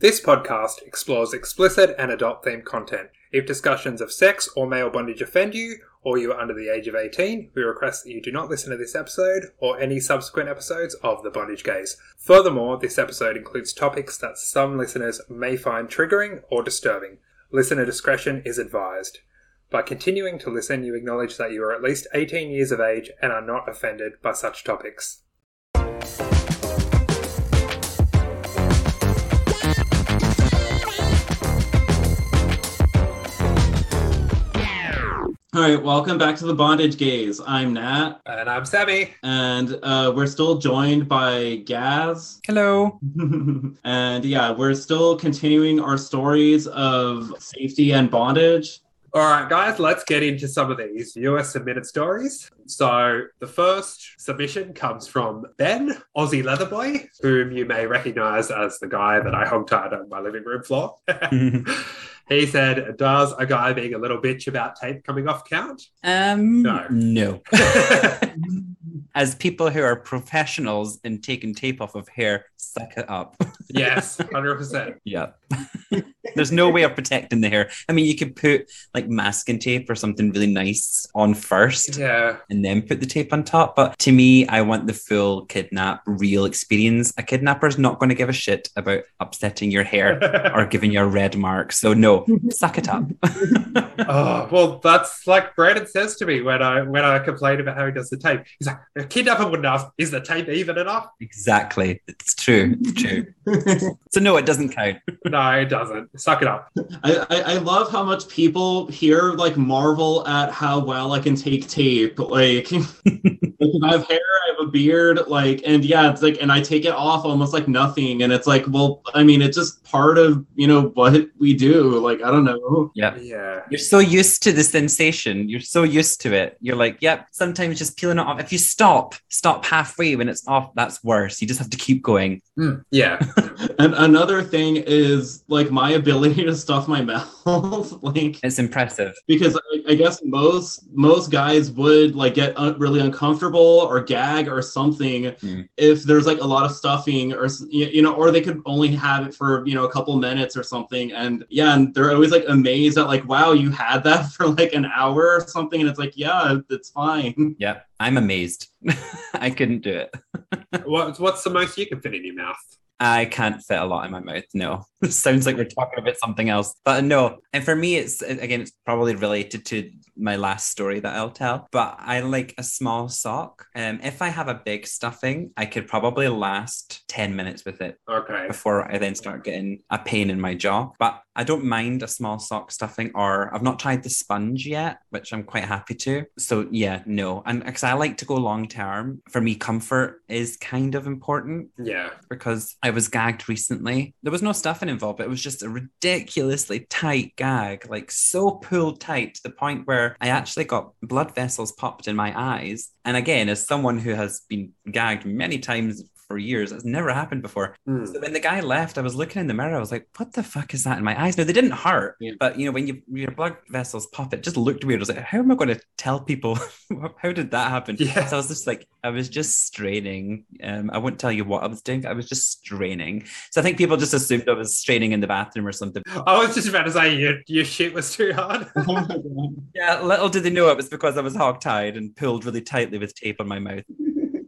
This podcast explores explicit and adult themed content. If discussions of sex or male bondage offend you, or you are under the age of 18, we request that you do not listen to this episode or any subsequent episodes of The Bondage Gaze. Furthermore, this episode includes topics that some listeners may find triggering or disturbing. Listener discretion is advised. By continuing to listen, you acknowledge that you are at least 18 years of age and are not offended by such topics. All right, welcome back to the Bondage Gaze. I'm Nat, And I'm Sammy. and uh, we're still joined by Gaz. Hello. and yeah, we're still continuing our stories of safety and bondage. All right, guys, let's get into some of these US submitted stories. So, the first submission comes from Ben, Aussie Leatherboy, whom you may recognize as the guy that I hogtied on my living room floor. he said, Does a guy being a little bitch about tape coming off count? Um, No. no. As people who are professionals in taking tape off of hair, suck it up. yes, 100%. yeah. There's no way of protecting the hair. I mean, you could put like masking tape or something really nice on first Yeah. and then put the tape on top. But to me, I want the full kidnap real experience. A kidnapper's not going to give a shit about upsetting your hair or giving you a red mark. So no, suck it up. Oh well, that's like Brandon says to me when I when I complain about how he does the tape. He's like, "A kidnapper wouldn't ask, is the tape even enough?" exactly. It's true. It's true. So no, it doesn't count. No, it doesn't. Suck it up. I, I, I love how much people here like marvel at how well I can take tape. Like, like I have hair, I have a beard, like, and yeah, it's like, and I take it off almost like nothing. And it's like, well, I mean, it's just part of you know what we do. Like, I don't know. Yeah. Yeah. You're so used to the sensation. You're so used to it. You're like, yep, sometimes just peeling it off. If you stop, stop halfway when it's off, that's worse. You just have to keep going. Mm, yeah. And another thing is like my ability to stuff my mouth, like It's impressive. because I, I guess most most guys would like get un- really uncomfortable or gag or something Mm. if there's like a lot of stuffing or you you know or they could only have it for you know a couple minutes or something and yeah and they're always like amazed at like wow you had that for like an hour or something and it's like yeah it's fine Yeah, I'm amazed. I couldn't do it. What's what's the most you can fit in your mouth? I can't fit a lot in my mouth. No, it sounds like we're talking about something else, but no. And for me, it's again, it's probably related to my last story that I'll tell. But I like a small sock. Um, if I have a big stuffing, I could probably last ten minutes with it Okay. before I then start getting a pain in my jaw. But I don't mind a small sock stuffing, or I've not tried the sponge yet, which I'm quite happy to. So yeah, no, and because I like to go long term, for me, comfort is kind of important Yeah. because I was gagged recently. There was no stuffing involved, but it was just a ridiculously tight gag, like so pulled tight to the point where I actually got blood vessels popped in my eyes. And again, as someone who has been gagged many times for years, it's never happened before. Mm. So when the guy left, I was looking in the mirror. I was like, "What the fuck is that in my eyes?" No, they didn't hurt, Yeah. but you know, when you your blood vessels pop, it just looked weird. I was like, "How am I going to tell people? How did that happen?" Yeah. So I was just like, I was just straining. Um, I won't tell you what I was doing. I was just straining. So I think people just assumed I was straining in the bathroom or something. I was just about to say your your shit was too hard. oh Yeah, little did they know it was because I was hog-tied and pulled really tightly with tape on my mouth.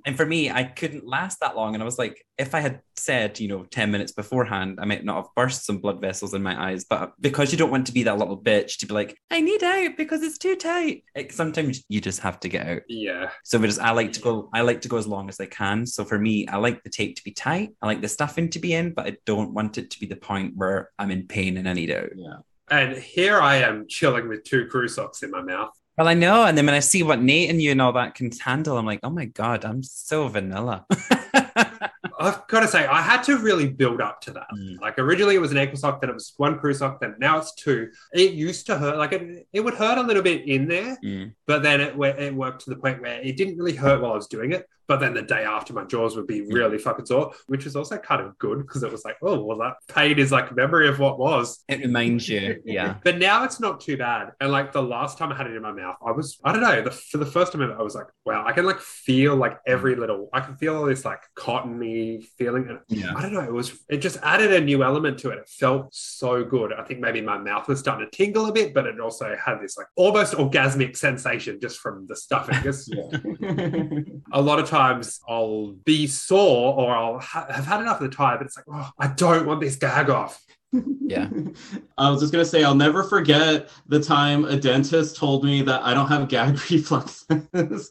And for me, I couldn't last that long. And I was like, if I had said, you know, 10 minutes beforehand, I might not have burst some blood vessels in my eyes. But because you don't want to be that little bitch to be like, I need out because it's too tight. It, sometimes you just have to get out. yeah. So just, I like to go, I like to go as long as I can. So for me, I like the tape to be tight. I like the stuffing to be in, but I don't want it to be the point where I'm in pain and I need out. yeah And here I am chilling with two crew socks in my mouth. Well, I know. And then when I see what Nate and you and all that can handle, I'm like, oh my God, I'm so vanilla. I've got to say, I had to really build up to that. Mm. Like originally, it was an ankle sock, then it was one crew sock, then now it's two. It used to hurt, like it, it would hurt a little bit in there, Mm. but then it, it worked to the point where it didn't really hurt while I was doing it. But then the day after, my jaws would be really fucking sore, which was also kind of good because it was like, oh, well, that pain is like memory of what was. It reminds you. Yeah. But now it's not too bad. And like the last time I had it in my mouth, I was, I don't know, the, for the first time ever, I was like, wow, I can like feel like every little, I can feel all this like cottony, feeling. And Yeah. I don't know. It was. It just added a new element to it. It felt so good. I think maybe my mouth was starting to tingle a bit, but it also had this like almost orgasmic sensation just from the stuffing. Because a lot of times I'll be sore or I'll ha- have had enough of the tie, but it's like, oh, I don't want this gag off. Yeah. I was just gonna say I'll never forget the time a dentist told me that I don't have gag reflexes.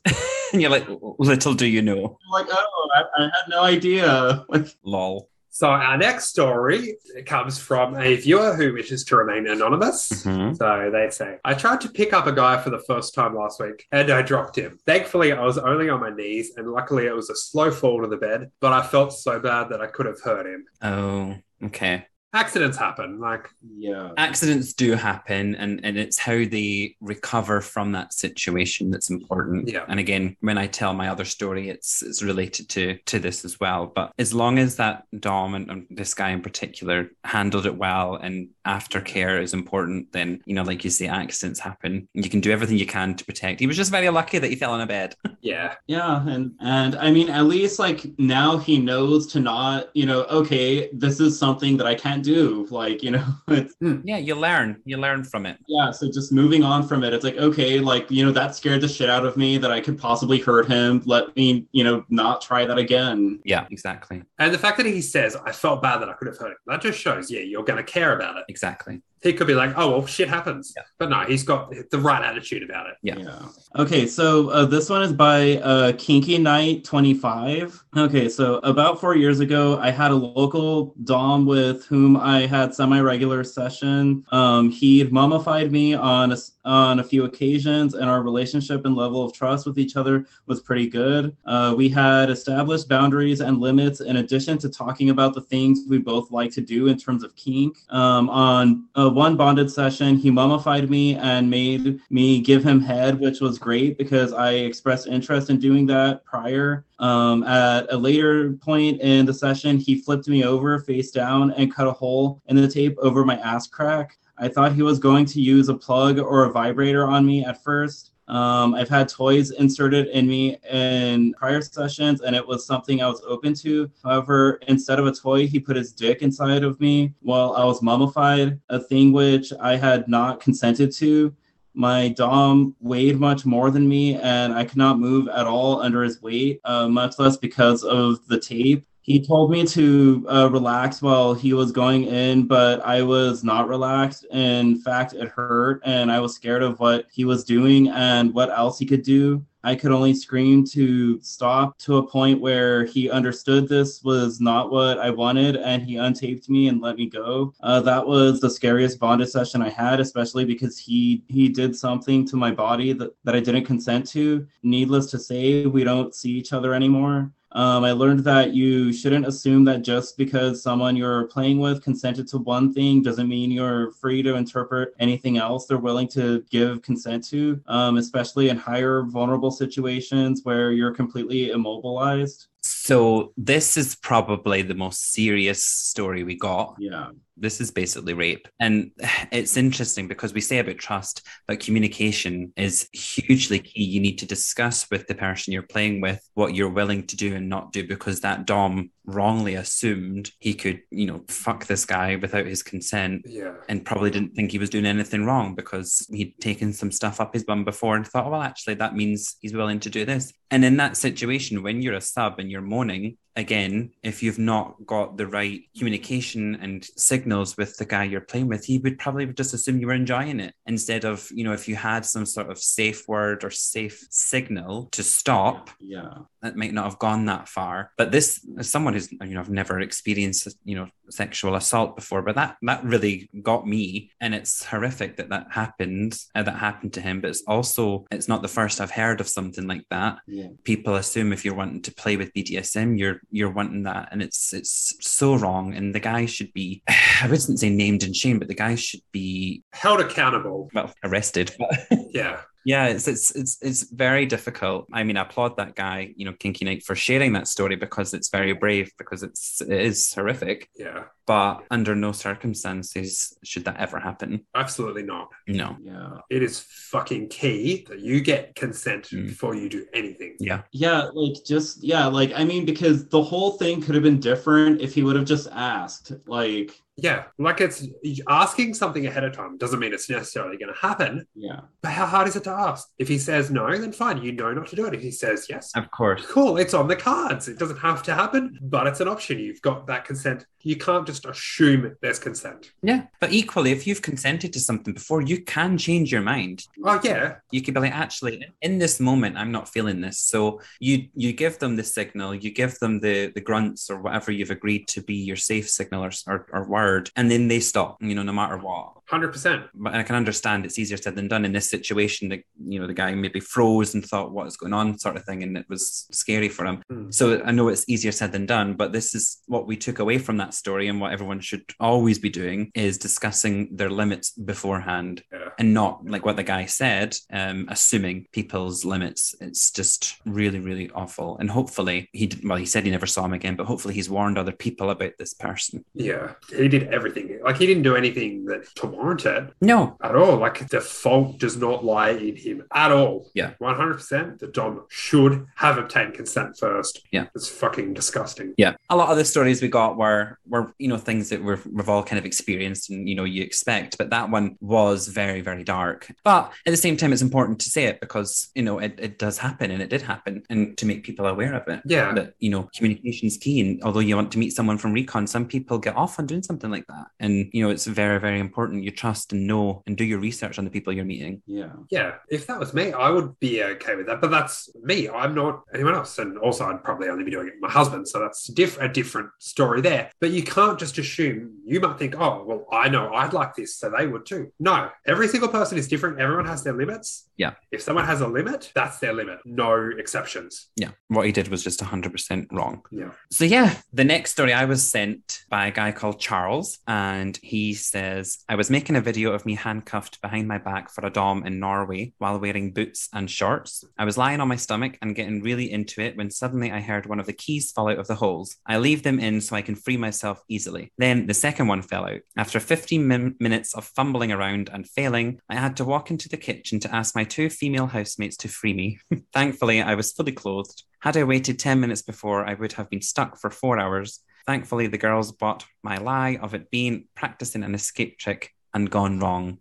and you're like, little do you know. like, oh, I, I had no idea. Like, Lol. So our next story comes from a viewer who wishes to remain anonymous. Mhm. So they say, I tried to pick up a guy for the first time last week and I dropped him. Thankfully, I was only on my knees and luckily it was a slow fall to the bed, but I felt so bad that I could have hurt him. Oh, okay. Accidents happen. Like, yeah. Accidents do happen, and, and it's how they recover from that situation that's important. Yeah. And again, when I tell my other story, it's it's related to to this as well. But as long as that Dom and, and this guy in particular handled it well, and aftercare is important, then you know, like you say, accidents happen. You can do everything you can to protect. He was just very lucky that he fell on a bed. yeah. Yeah, and and I mean, at least like now he knows to not, you know, okay, this is something that I can't do. Like, you know, it's hmm. yeah, you learn. You learn from it. yeah. So just moving on from it, it's like okay, like you know, that scared the shit out of me that I could possibly hurt him. Let me, you know, not try that again. Yeah, exactly. And the fact that he says, I felt bad that I could have hurt him, that just shows, yeah, you're going to care about it. Exactly. He could be like, oh, well, shit happens. Yeah. But no, he's got the right attitude about it. Yeah. Okay, so uh, this one is by uh, Kinky Knight 25. Okay, so about four years ago, I had a local Dom with whom I had semi-regular session. Um, he'd mummified me on a, s- on a few occasions, and our relationship and level of trust with each other was pretty good. Uh, we had established boundaries and limits in addition to talking about the things we both like to do in terms of kink. Um, on uh, one bonded session, he mummified me and made me give him head, which was great because I expressed interest in doing that prior. Um, at a later point in the session, he flipped me over face down and cut a hole in the tape over my ass crack. I thought he was going to use a plug or a vibrator on me at first. Um, I've had toys inserted in me in prior sessions, and it was something I was open to. However, instead of a toy, he put his dick inside of me while I was mummified, a thing which I had not consented to. My Dom weighed much more than me, and I could not move at all under his weight, uh, much less because of the tape. He told me to uh, relax while he was going in, but I was not relaxed. In fact, it hurt, and I was scared of what he was doing and what else he could do. I could only scream to stop to a point where he understood this was not what I wanted and he untaped me and let me go. Uh, that was the scariest bondage session I had, especially because he he did something to my body that, that I didn't consent to. Needless to say, we don't see each other anymore. Um, I learned that you shouldn't assume that just because someone you're playing with consented to one thing doesn't mean you're free to interpret anything else they're willing to give consent to, um, especially in higher vulnerable situations where you're completely immobilized. So this is probably the most serious story we got. Yeah. This is basically rape. And it's interesting because we say about trust, but communication is hugely key. You need to discuss with the person you're playing with what you're willing to do and not do because that Dom wrongly assumed he could, you know, fuck this guy without his consent Yeah. and probably didn't think he was doing anything wrong because he'd taken some stuff up his bum before and thought, well, actually, that means he's willing to do this. And in that situation, when you're a sub and you're moaning, again, if you've not got the right communication and signals with the guy you're playing with, he would probably just assume you were enjoying it instead of, you know, if you had some sort of safe word or safe signal to stop, Yeah. That might not have gone that far. But this, as someone who's you know, I've never experienced you know sexual assault before, but that that really got me, and it's horrific that that happened. Uh, that happened to him, but it's also it's not the first I've heard of something like that. Yeah. People assume if you're wanting to play with BDSM, you're you're wanting that, and it's it's so wrong. And the guy should be, I wouldn't say named and shamed, but the guy should be Held accountable. well arrested. Yeah. Yeah, it's it's it's it's very difficult. I mean, I applaud that guy, you know, Kinky Knight, for sharing that story because it's very brave, because it's it is horrific. Yeah. But under no circumstances should that ever happen. Absolutely not. No. Yeah. It is fucking key that you get consent Mm. before you do anything. Yeah. Yeah, like just yeah, like I mean, because the whole thing could have been different if he would have just asked. Like, Yeah, like it's asking something ahead of time doesn't mean it's necessarily going to happen. yeah, But how hard is it to ask? If he says no, then fine, you know not to do it. If he says yes, Of course. cool, it's on the cards. It doesn't have to happen, but it's an option. You've got that consent. You can't just assume there's consent. Yeah. But equally, if you've consented to something before, you can change your mind. Oh yeah, You could be like, actually, in this moment, I'm not feeling this. So you you give them the signal, you give them the the grunts or whatever you've agreed to be your safe signal or, or, or word, and then they stop. You know, no matter what. Hundred percent. But I can understand it's easier said than done in this situation. The you know the guy maybe froze and thought what is going on, sort of thing, and it was scary for him. Hmm. So I know it's easier said than done, but this is what we took away from that story, and what everyone should always be doing is discussing their limits beforehand, Yeah. and not like what the guy said, um, assuming people's limits. It's just really, really awful. And hopefully he did, well, he said he never saw him again, but hopefully he's warned other people about this person. Yeah, he did everything. Like he didn't do anything that to warrant it No, at all. Like the fault does not lie in him at all. Yeah. one hundred percent. The Dom should have obtained consent first. Yeah. it's fucking disgusting. Yeah, a lot of the stories we got were were you know things that we've, we've all kind of experienced and you know you expect, but that one was very very dark. But at the same time, it's important to say it because you know it, it does happen and it did happen, and to make people aware of it. Yeah. that you know communication is key. And although you want to meet someone from recon, some people get off on doing something like that, and you know it's very very important you trust and know and do your research on the people you're meeting. yeah, Yeah, if that was me, I would be okay with that. But that's me. I'm not anyone else. And also, I'd probably only be doing it with my husband. So that's diff- a different story there. But you can't just assume. You might think, oh, well, I know I'd like this, so they would too. No, every single person is different. Everyone has their limits. Yeah. If someone has a limit, that's their limit. No exceptions. Yeah, what he did was just 100% wrong. Yeah. So yeah, the next story I was sent by a guy called Charles, and he says I was making a video of me handcuffed behind my back for a dom in Norway while wearing boots and shorts. I was lying on my stomach and getting really into it when suddenly I heard one of the keys fall out of the holes. I leave them in so I can free myself easily. Then the second one fell out. After 15 min- minutes of fumbling around and failing, I had to walk into the kitchen to ask my two female housemates to free me. Thankfully, I was fully clothed. Had I waited 10 minutes before, I would have been stuck for four hours. Thankfully, the girls bought my lie of it being practicing an escape trick and gone wrong.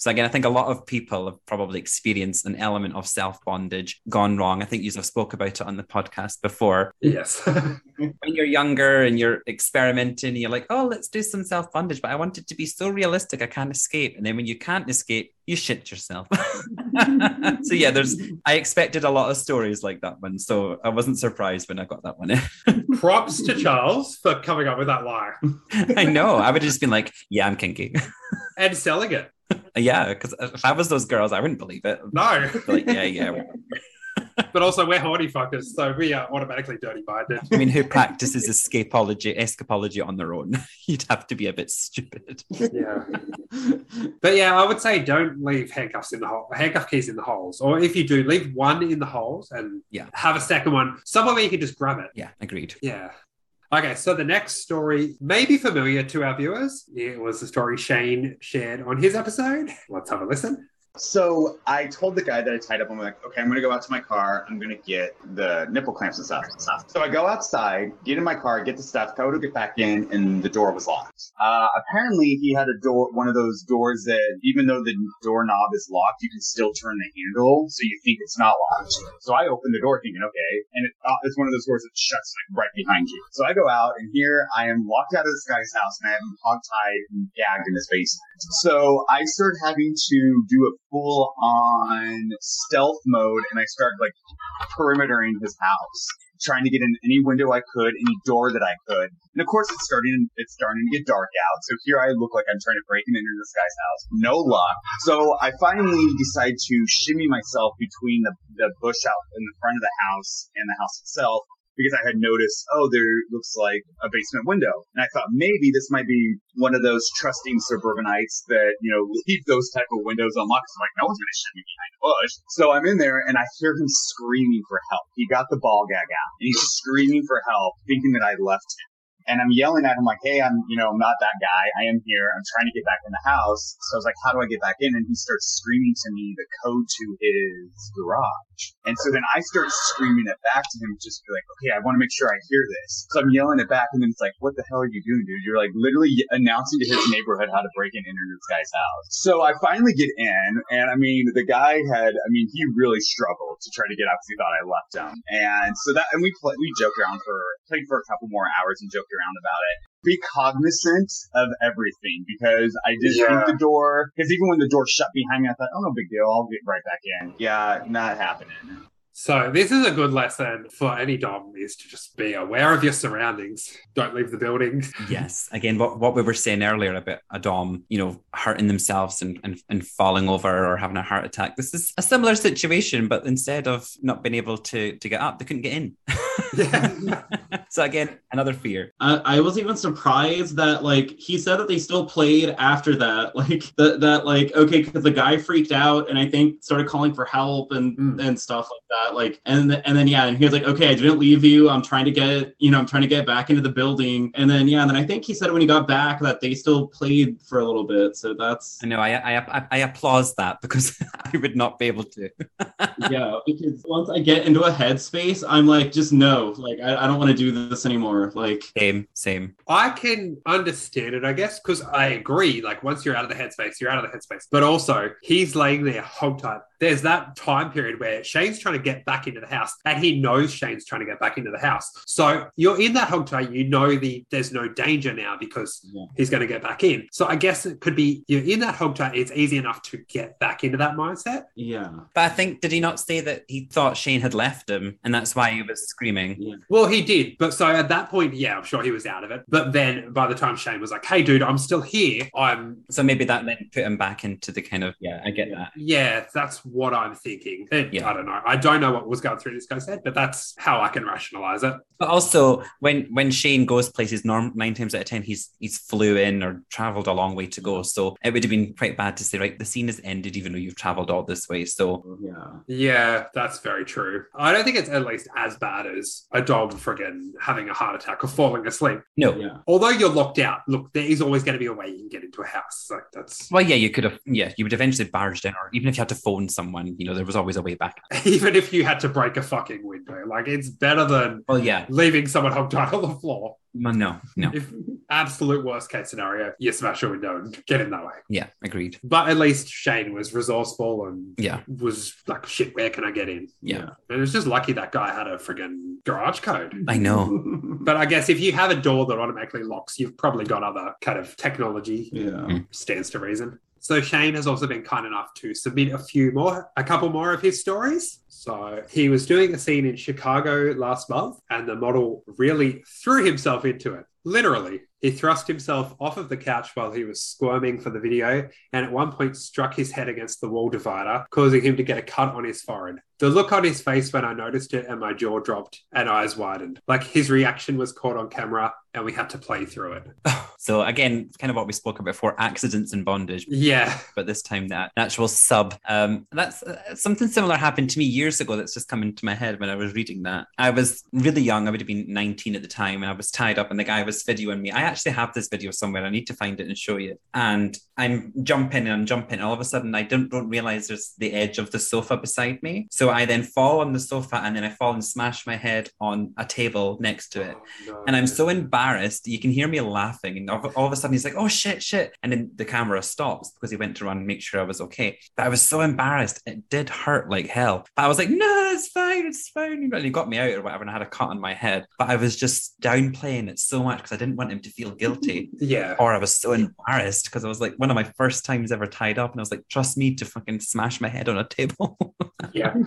So again, I think a lot of people have probably experienced an element of self bondage gone wrong. I think you have spoke about it on the podcast before. Yes. When you're younger and you're experimenting, you're like, "Oh, let's do some self bondage," but I want it to be so realistic I can't escape. And then when you can't escape, you shit yourself. so yeah, there's. I expected a lot of stories like that one, so I wasn't surprised when I got that one. Props to Charles for coming up with that lie I know. I would have just been like, "Yeah, I'm kinky." and selling it. Yeah, because if I was those girls, I wouldn't believe it. No. Like, yeah, yeah. but also, we're horny fuckers, so we are automatically dirty minded. I mean, who practices escapology, escapology on their own? You'd have to be a bit stupid. Yeah. But yeah, I would say don't leave handcuffs in the hole, handcuff keys in the holes. Or if you do, leave one in the holes and Yeah. have a second one somewhere where you can just grab it. Yeah, agreed. Yeah. Okay, so the next story may be familiar to our viewers. It was the story Shane shared on his episode. Let's have a listen. So I told the guy that I tied up. I'm like, okay, I'm gonna go out to my car. I'm gonna get the nipple clamps and stuff. So I go outside, get in my car, get the stuff, go to get back in, and the door was locked. Uh, apparently, he had a door, one of those doors that, even though the doorknob is locked, you can still turn the handle, so you think it's not locked. So I open the door, thinking, okay, and it, uh, it's one of those doors that shuts like right behind you. So I go out, and here I am locked out of this guy's house, and I have him hogtied and gagged in his basement. So I start having to do a full on stealth mode and I start like perimetering his house, trying to get in any window I could, any door that I could. And of course it's starting it's starting to get dark out. So here I look like I'm trying to break enter this guy's house. No luck. So I finally decide to shimmy myself between the, the bush out in the front of the house and the house itself because I had noticed, oh, there looks like a basement window. And I thought maybe this might be one of those trusting suburbanites that, you know, leave those type of windows unlocked. I'm like, no one's going to shoot me behind a bush. So I'm in there and I hear him screaming for help. He got the ball gag out and he's screaming for help, thinking that I left him. And I'm yelling at him like, "Hey, I'm you know I'm not that guy. I am here. I'm trying to get back in the house." So I was like, "How do I get back in?" And he starts screaming to me the code to his garage. And so then I start screaming it back to him, just be like, "Okay, I want to make sure I hear this." So I'm yelling it back, and then it's like, "What the hell are you doing, dude? You're like literally announcing to his neighborhood how to break and enter this guy's house." So I finally get in, and I mean, the guy had, I mean, he really struggled to try to get out because he thought I left him. And so that, and we played, we joked around for, played for a couple more hours and joked around about it. Be cognizant of everything because I did Yeah. think the door, because even when the door shut behind me, I thought, oh, no big deal. I'll get right back in. Yeah, not happening. So this is a good lesson for any dom is to just be aware of your surroundings. Don't leave the building. Yes. Again, what, what we were saying earlier about a Dom, you know, hurting themselves and, and, and falling over or having a heart attack. This is a similar situation, but instead of not being able to, to get up, they couldn't get in. Yeah. so again, another fear. I, I was even surprised that like he said that they still played after that like that that like okay because the guy freaked out and I think started calling for help and Mm. and stuff like that like and and then yeah and he was like okay I didn't leave you I'm trying to get you know I'm trying to get back into the building and then yeah and then I think he said when he got back that they still played for a little bit so that's I know I, I, I, I applaud that because I would not be able to. yeah because once I get into a headspace I'm like just no like I, I don't want to do this anymore like Same, same. I can understand it, I guess, because I agree. Like, once you're out of the headspace, you're out of the headspace. But also, he's laying there hogtied. There's that time period where Shane's trying to get back into the house, and he knows Shane's trying to get back into the house. So you're in that hogtie. You know the there's no danger now because Yeah. he's going to get back in. So I guess it could be you're in that hogtie. It's easy enough to get back into that mindset. yeah But I think, did he not say that he thought Shane had left him and that's why he was screaming? yeah Well, he did. But so at that point, yeah, I'm sure he was out of it. But then by the time Shane was like, hey, dude, I'm still here, I'm So maybe that then put him back into the kind of, yeah, I get that. Yeah, that's what I'm thinking. And Yeah. I don't know. I don't know what was going through this guy's head, but that's how I can rationalize it. But also, when when Shane goes places, norm, nine times out of ten, he's he's flew in or travelled a long way to go. So it would have been quite bad to say, right, the scene is ended, even though you've travelled all this way. So yeah Yeah, that's very true. I don't think it's at least as bad as a dom friggin' having a heart attack or falling asleep. no. yeah Although you're locked out, look, there is always going to be a way you can get into a house. Like that's Well, yeah, you could have, yeah, you would eventually barged in, or even if you had to phone someone, you know, there was always a way back. even if you had to break a fucking window, like it's better than Well, yeah, leaving someone hogtied on the floor. well, no, no, If absolute worst case scenario, you smash a window and get in that way. yeah, agreed. But at least Shane was resourceful and Yeah, was like, shit, where can I get in? yeah, And it was just lucky that guy had a friggin' garage code. I know. But I guess if you have a door that automatically locks, you've probably got other kind of technology. yeah hmm. Stands to reason. So Shane has also been kind enough to submit a few more, a couple more of his stories. So he was doing a scene in Chicago last month, and the model really threw himself into it. Literally, he thrust himself off of the couch while he was squirming for the video, and at one point struck his head against the wall divider, causing him to get a cut on his forehead. The look on his face when I noticed it and my jaw dropped and eyes widened. Like his reaction was caught on camera, and we had to play through it. So again, kind of what we spoke about before, accidents and bondage. Yeah. but this time that actual sub. Um, that's uh, something similar happened to me years ago. That's just come into my head when I was reading that. I was really young. I would have been 19 at the time, and I was tied up, and the guy was videoing me. I actually have this video somewhere. I need to find it and show you. And I'm jumping and I'm jumping. All of a sudden, I don't don't realize there's the edge of the sofa beside me. So I then fall on the sofa, and then I fall and smash my head on a table next to it. Oh, And I'm so embarrassed. You can hear me laughing. And all, all of a sudden, he's like, oh, shit, shit. And then the camera stops because he went to run and make sure I was okay. But I was so embarrassed. It did hurt like hell. But I was like, no, it's fine. It's fine. And he got me out or whatever. And I had a cut on my head. But I was just downplaying it so much because I didn't want him to feel guilty. Yeah. or I was so embarrassed because I was like, one of my first times ever tied up. And I was like, trust me to fucking smash my head on a table. Yeah.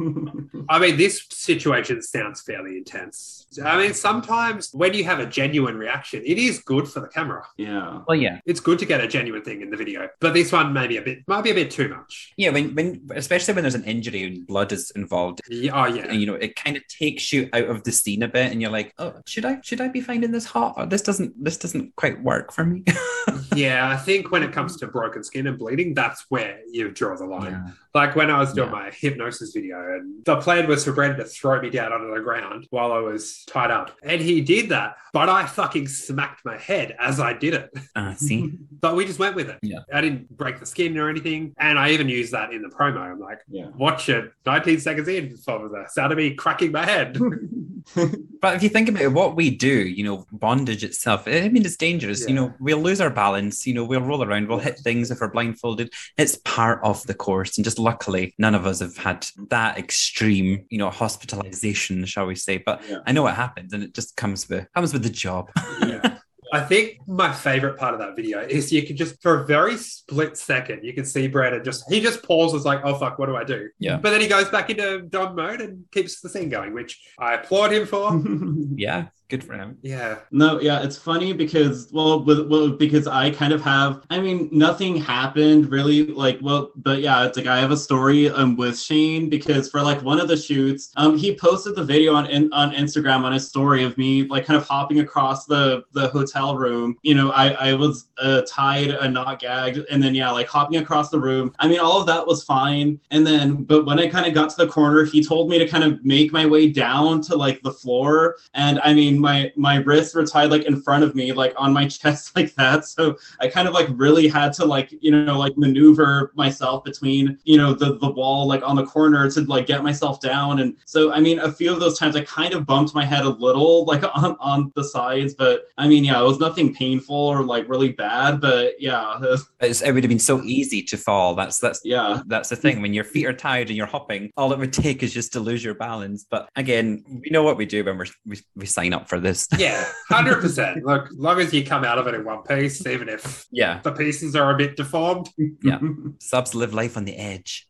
I mean, this situation sounds fairly intense. I mean, sometimes when you have a genuine reaction, it is good for the camera. yeah well, yeah. It's good to get a genuine thing in the video. But this one maybe a bit might be a bit too much. Yeah, when, when especially when there's an injury and blood is involved, Yeah, oh yeah. and you know it kind of takes you out of the scene a bit and you're like oh should i should i be finding this hot or this doesn't this doesn't quite work for me yeah, I think when it comes to broken skin and bleeding, that's where you draw the line. Yeah. Like when I was doing Yeah. my hypnosis video, and the plan was for Brendan to throw me down onto the ground while I was tied up. And he did that, but I fucking smacked my head as I did it. Uh, see, But we just went with it. Yeah. I didn't break the skin or anything. And I even used that in the promo. I'm like, Yeah. watch it 19 seconds in for the sound of me cracking my head. but if you think about it, what we do, you know, bondage itself, I mean, it's dangerous. You know, we'll lose our balance. You know, we'll roll around, we'll hit things if we're blindfolded. It's part of the course, and just luckily, none of us have had that extreme, you know, hospitalization, shall we say? But Yeah. I know what happens, and it just comes with comes with the job. yeah. I think my favorite part of that video is you can just, for a very split second, you can see Brandon just, he just pauses like, oh fuck, what do I do? Yeah. But then he goes back into Dom mode and keeps the scene going, which I applaud him for. yeah, good for him. yeah. No, yeah, it's funny because well, with, well, because I kind of have. I mean, nothing happened really. Like, well, but yeah, it's like I have a story um with Shane because for like one of the shoots, um, he posted the video on in, on Instagram on his story of me like kind of hopping across the the hotel room. You know, I I was uh, tied and not gagged, and then yeah, like hopping across the room. I mean, all of that was fine, and then but when I kind of got to the corner, he told me to kind of make my way down to like the floor, and I mean my my wrists were tied like in front of me like on my chest like that so i kind of like really had to like you know like maneuver myself between you know the the wall like on the corner to like get myself down and so i mean a few of those times i kind of bumped my head a little like on on the sides but i mean yeah it was nothing painful or like really bad but yeah It's, it would have been so easy to fall. That's that's yeah that's the thing. When your feet are tied and you're hopping, all it would take is just to lose your balance. But again, we know what we do when we're, we we sign up for this. Yeah, 100%. Look, long as you come out of it in one piece, even if Yeah, the pieces are a bit deformed. Yeah. subs live life on the edge.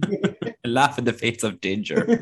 Laugh in the face of danger.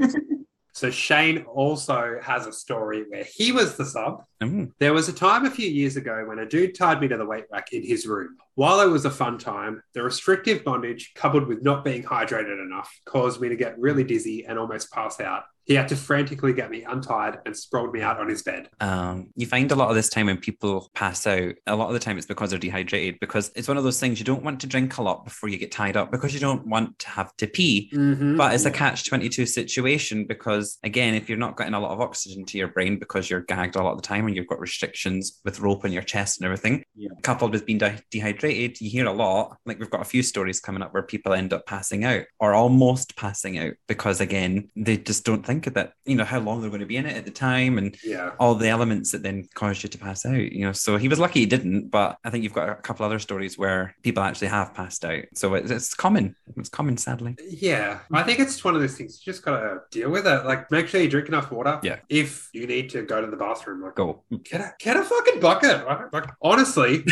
So Shane also has a story where he was the sub. Mm. There was a time a few years ago when a dude tied me to the weight rack in his room. While it was a fun time, the restrictive bondage, coupled with not being hydrated enough, caused me to get really dizzy and almost pass out. He had to frantically get me untied and sprawled me out on his bed. Um, you find a lot of this time when people pass out, a lot of the time it's because they're dehydrated, because it's one of those things you don't want to drink a lot before you get tied up because you don't want to have to pee. Mm-hmm. But it's a catch 22 situation because, again, if you're not getting a lot of oxygen to your brain because you're gagged a lot of the time and you've got restrictions with rope in your chest and everything, Yeah. coupled with being de- dehydrated, you hear a lot. Like we've got a few stories coming up where people end up passing out or almost passing out because, again, they just don't think of that, you know, how long they're going to be in it at the time and yeah. all the elements that then caused you to pass out, you know. So he was lucky he didn't, but I think you've got a couple other stories where people actually have passed out. So it's, it's common. It's common, sadly. Yeah, I think it's one of those things you just gotta deal with it. Like, make sure you drink enough water. Yeah. If you need to go to the bathroom, like, Go. get a get a fucking bucket. right? Like, honestly,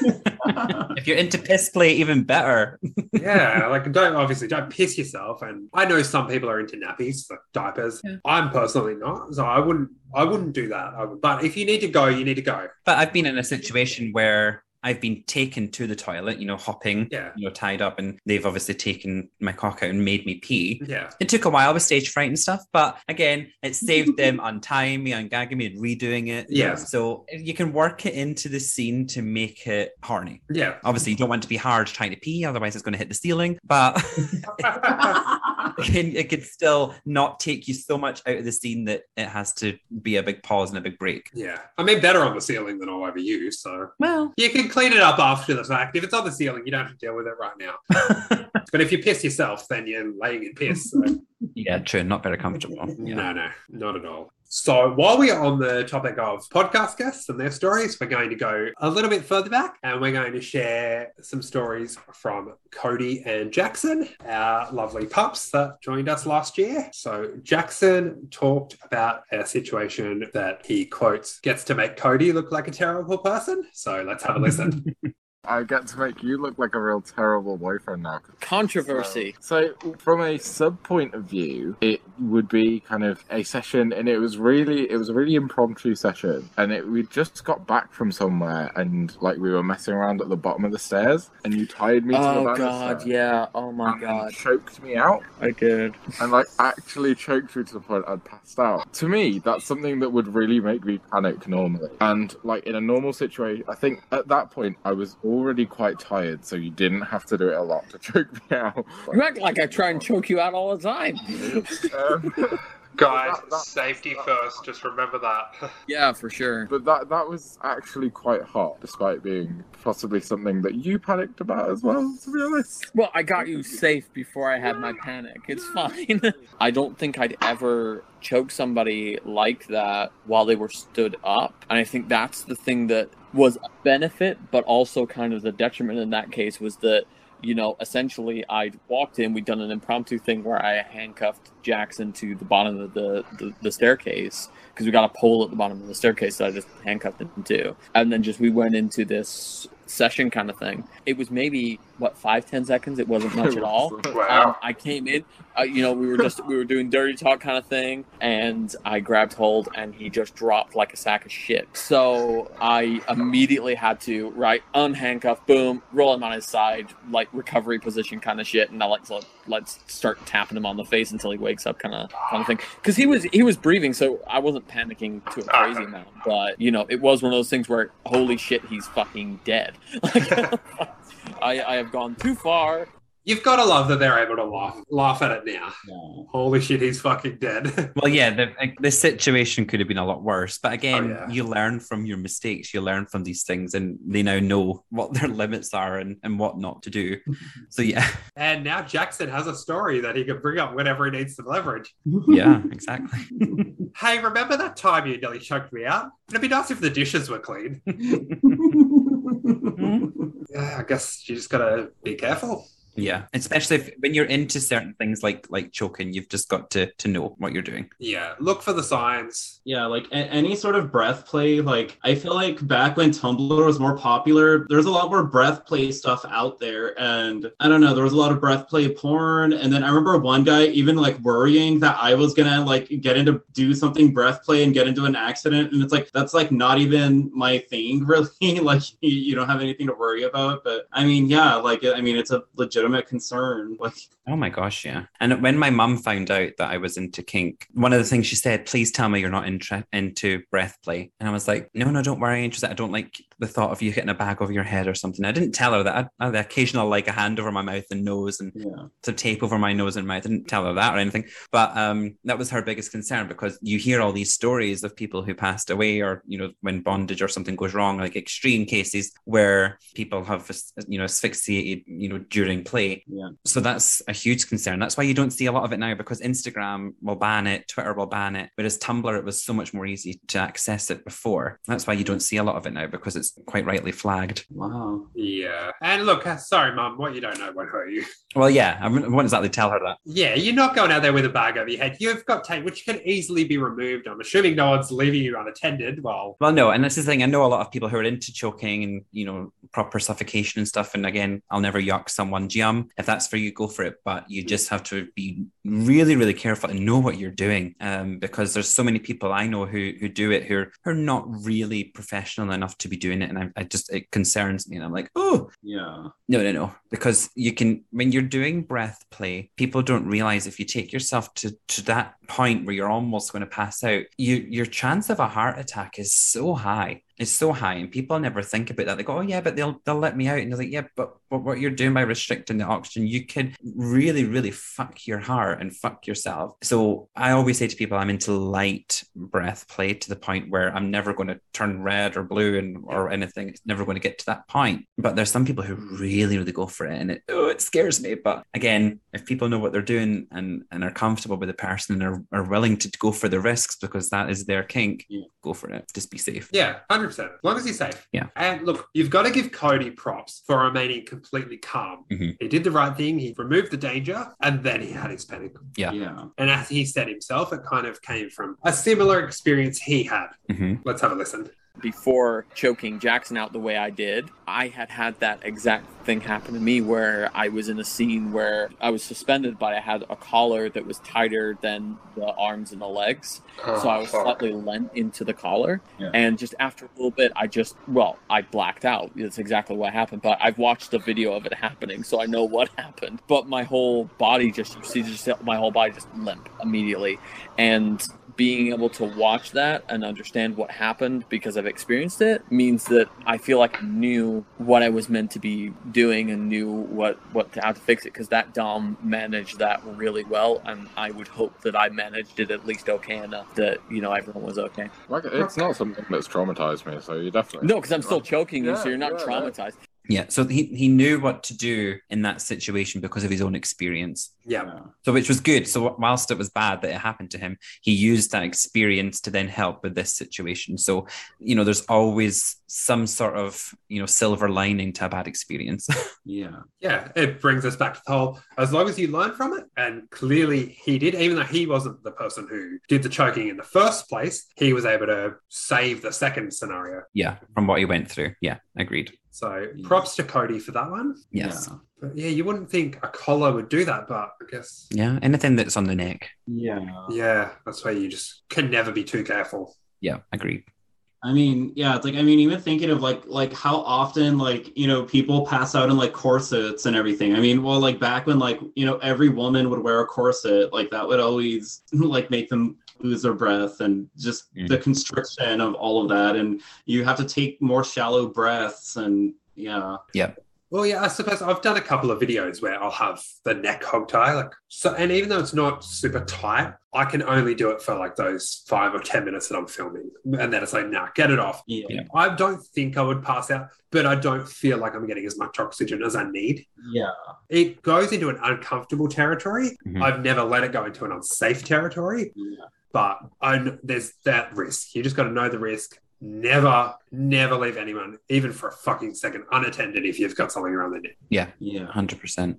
if you're into piss play, even better. yeah. Like, don't obviously don't piss yourself. And I know some people are into nappies, like diapers. Yeah. I'm personally not, so I wouldn't. I wouldn't do that. I would, but if you need to go, you need to go. But I've been in a situation where I've been taken to the toilet, you know, hopping, Yeah. you know, tied up, and they've obviously taken my cock out and made me pee. Yeah. It took a while with stage fright and stuff, but again, it saved them untying me, ungagging me, and redoing it. Yeah. So you can work it into the scene to make it horny. Yeah. Obviously, you don't want it to be hard trying to pee, otherwise, it's going to hit the ceiling. But can, it could still not take you so much out of the scene that it has to be a big pause and a big break. yeah. I mean, better on the ceiling than all over you. So Well, you can clean it up after the fact. If it's on the ceiling, you don't have to deal with it right now. but if you piss yourself, then you're laying in piss. So. yeah, true. Not very comfortable. Yeah. No, no, not at all. So while we're on the topic of podcast guests and their stories, we're going to go a little bit further back and we're going to share some stories from Cody and Jackson, our lovely pups that joined us last year. So Jackson talked about a situation that he quotes gets to make Cody look like a terrible person. So let's have a listen. I get to make you look like a real terrible boyfriend now. Controversy. So, from a sub point of view, it would be kind of a session, and it was really it was a really impromptu session, and it we just got back from somewhere, and like we were messing around at the bottom of the stairs, and you tied me to the Oh god, yeah. Oh my god. choked me out I did. and like actually choked me to the point I'd passed out. To me, that's something that would really make me panic normally. And like in a normal situation, I think at that point I was already quite tired, so you didn't have to do it a lot to choke me out. You act like I try and choke you out all the time. Um, Guys, That- that- safety first. Just remember that. Yeah, for sure. but that that was actually quite hot, despite being possibly something that you panicked about as well. To be honest. Well, I got you safe before I had my panic. It's fine. I don't think I'd ever choke somebody like that while they were stood up. And I think that's the thing that was a benefit, but also kind of the detriment in that case was that, you know, essentially I'd walked in, we'd done an impromptu thing where I handcuffed Jackson to the bottom of the, the, the staircase because we got a pole at the bottom of the staircase that I just handcuffed him to. And then just we went into this session kind of thing. It was maybe what five ten seconds. It wasn't much at all. Um, I came in, uh, you know, we were just we were doing dirty talk kind of thing, and I grabbed hold, and he just dropped like a sack of shit. So I immediately had to right unhandcuff, boom, roll him on his side, like recovery position kind of shit, and now let's let's start tapping him on the face until he wakes up, kind of kind of thing. Because he was he was breathing, so I wasn't panicking to a crazy amount, but you know, it was one of those things where holy shit, he's fucking dead. Like, I I have gone too far. You've got to love that they're able to laugh laugh at it now. Yeah. Holy shit, he's fucking dead. Well, yeah, the, the situation could have been a lot worse. But again, Oh, yeah. you learn from your mistakes. You learn from these things, and they now know what their limits are and, and what not to do. So, yeah, and now Jackson has a story that he can bring up whenever he needs some leverage. yeah, exactly. Hey, remember that time you nearly choked me out? It'd be nice if the dishes were clean. Hmm? Yeah, I guess you just gotta be careful. Yeah, especially if, when you're into certain things like like choking, you've just got to to know what you're doing. Yeah, look for the signs. Yeah, like a- any sort of breath play. Like I feel like back when Tumblr was more popular, there's a lot more breath play stuff out there, and I don't know, there was a lot of breath play porn. And then I remember one guy even like worrying that I was gonna like get into do something breath play and get into an accident, and it's like that's like not even my thing really. like you, you don't have anything to worry about. But I mean, yeah, like I mean, it's a legitimate concern. Like Oh my gosh, yeah. And when my mum found out that I was into kink, one of the things she said, please tell me you're not into breath play. And I was like, no, no, don't worry. She said, I don't like the thought of you hitting a bag over your head or something. I didn't tell her that. I had the occasional like a hand over my mouth and nose and yeah. some tape over my nose and mouth. I didn't tell her that or anything. But um, that was her biggest concern because you hear all these stories of people who passed away or, you know, when bondage or something goes wrong, like extreme cases where people have, you know, asphyxiated, you know, during play. Yeah. So that's a huge concern. That's why you don't see a lot of it now because Instagram will ban it, Twitter will ban it, whereas Tumblr, it was so much more easy to access it before. That's why you don't see a lot of it now because it's quite rightly flagged. Wow. Yeah. And look, uh, sorry, Mum, what you don't know won't hurt you. Well, yeah, I wouldn't wouldn't exactly tell her that. Yeah, you're not going out there with a bag over your head. You've got tape, which can easily be removed. I'm assuming no one's leaving you unattended. Well, Well, no, and that's the thing. I know a lot of people who are into choking and you know proper suffocation and stuff. And again, I'll never yuck someone's yum. If that's for you, go for it. But you just have to be really, really careful and know what you're doing, um, because there's so many people I know who who do it who are, who are not really professional enough to be doing it, and I, I just it concerns me. And I'm like, oh, Yeah. no, no, no. Because you can, when you're doing breath play, people don't realize if you take yourself to, to that point where you're almost going to pass out, you your chance of a heart attack is so high. It's so high, and people never think about that. They go, "Oh yeah, but they'll they'll let me out," and they're like, "Yeah, but, but what you're doing by restricting the oxygen, you could really, really fuck your heart and fuck yourself." So I always say to people, I'm into light breath play to the point where I'm never going to turn red or blue and or anything. It's never going to get to that point. But there's some people who really, really go for it, and it oh, it scares me. But again, if people know what they're doing and and are comfortable with the person and are, are willing to go for the risks because that is their kink, Yeah. go for it. Just be safe. yeah, 100%. As long as he's safe. Yeah. And look, you've got to give Cody props for remaining completely calm. Mhm. He did the right thing. He removed the danger, and then he had his panic. Yeah. Yeah. And as he said himself, it kind of came from a similar experience he had. hmm Let's have a listen. Before choking Jackson out the way I did, I had had that exact thing happen to me where I was in a scene where I was suspended, but I had a collar that was tighter than the arms and the legs. Oh, so I was slightly lent into the collar. Yeah. And just after a little bit, I just, well, I blacked out. That's exactly what happened. But I've watched the video of it happening, so I know what happened. But my whole body just, you see, just my whole body just limp immediately. And being able to watch that and understand what happened because I've experienced it means that I feel like I knew what I was meant to be doing and knew what what how to fix it because that Dom managed that really well and I would hope that I managed it at least okay enough that you know everyone was okay. Like it's not something that's traumatized me, so you definitely No, because I'm still choking you, so you're not yeah, traumatized. Yeah, so he, he knew what to do in that situation because of his own experience. Yeah. So which was good. So whilst it was bad that it happened to him, he used that experience to then help with this situation. So, you know, there's always some sort of, you know, silver lining to a bad experience. Yeah. Yeah, it brings us back to the whole as long as you learn from it, and clearly he did, even though he wasn't the person who did the choking in the first place, he was able to save the second scenario. yeah, from what he went through. Yeah, agreed. So props to Cody for that one. Yes. Yeah. But yeah, you wouldn't think a collar would do that, but I guess Yeah, anything that's on the neck. Yeah. yeah, that's where you just can never be too careful. Yeah, agreed. I mean, yeah, it's like I mean, even thinking of like like how often like you know people pass out in like corsets and everything. I mean, well, like back when like you know every woman would wear a corset, like that would always like make them lose their breath and just Mm. the constriction of all of that, and you have to take more shallow breaths and yeah, yeah Well, yeah, I suppose I've done a couple of videos where I'll have the neck hog tie, like so, and even though it's not super tight, I can only do it for like those five or ten minutes that I'm filming, and then it's like, nah, get it off. yeah, Yeah. I don't think I would pass out, but I don't feel like I'm getting as much oxygen as I need. yeah, It goes into an uncomfortable territory. Mhm. I've never let it go into an unsafe territory, yeah. But I, there's that risk. You just got to know the risk. Never, never leave anyone, even for a fucking second, unattended if you've got something around their neck. Yeah. Yeah. 100%.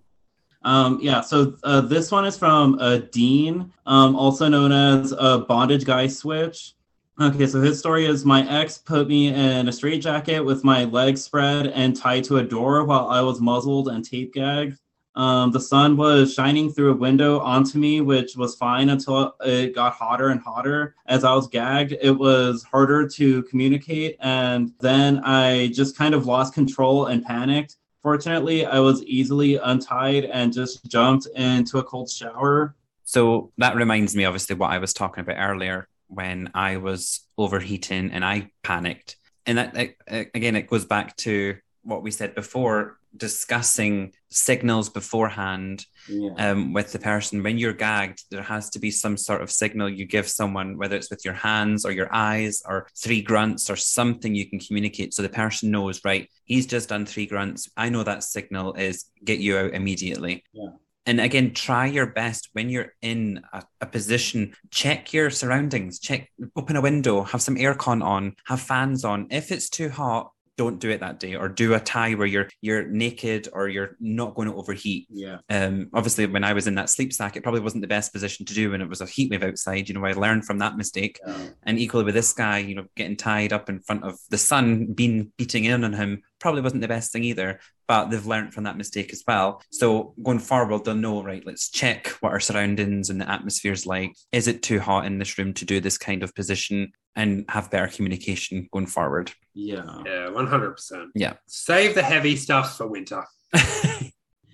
Um, yeah, so uh, this one is from uh, Dean, um, also known as uh, Bondage Guy Switch. Okay, so his story is my ex put me in a straitjacket with my legs spread and tied to a door while I was muzzled and tape gagged. Um, the sun was shining through a window onto me, which was fine until it got hotter and hotter. As I was gagged, it was harder to communicate, and then I just kind of lost control and panicked. Fortunately, I was easily untied and just jumped into a cold shower. So that reminds me, obviously, what I was talking about earlier when I was overheating and I panicked. And that, again, it goes back to what we said before discussing signals beforehand Yeah. um, with the person. When you're gagged, there has to be some sort of signal you give someone, whether it's with your hands or your eyes or three grunts or something you can communicate so the person knows, right, he's just done three grunts. I know that signal is get you out immediately. Yeah. And again, try your best when you're in a, a position, check your surroundings, check, open a window, have some aircon on, have fans on. If it's too hot, don't do it that day or do a tie where you're you're naked or you're not going to overheat Yeah. um, obviously when I was in that sleep sack, it probably wasn't the best position to do when it was a heat wave outside. You know, I learned from that mistake. Yeah. And equally with this guy, you know, getting tied up in front of the sun being beating in on him probably wasn't the best thing either. But they've learned from that mistake as well. So going forward, they'll know, right, let's check what our surroundings and the atmosphere's like. Is it too hot in this room to do this kind of position and have better communication going forward? Yeah. Yeah, 100%. Yeah. Save the heavy stuff for winter.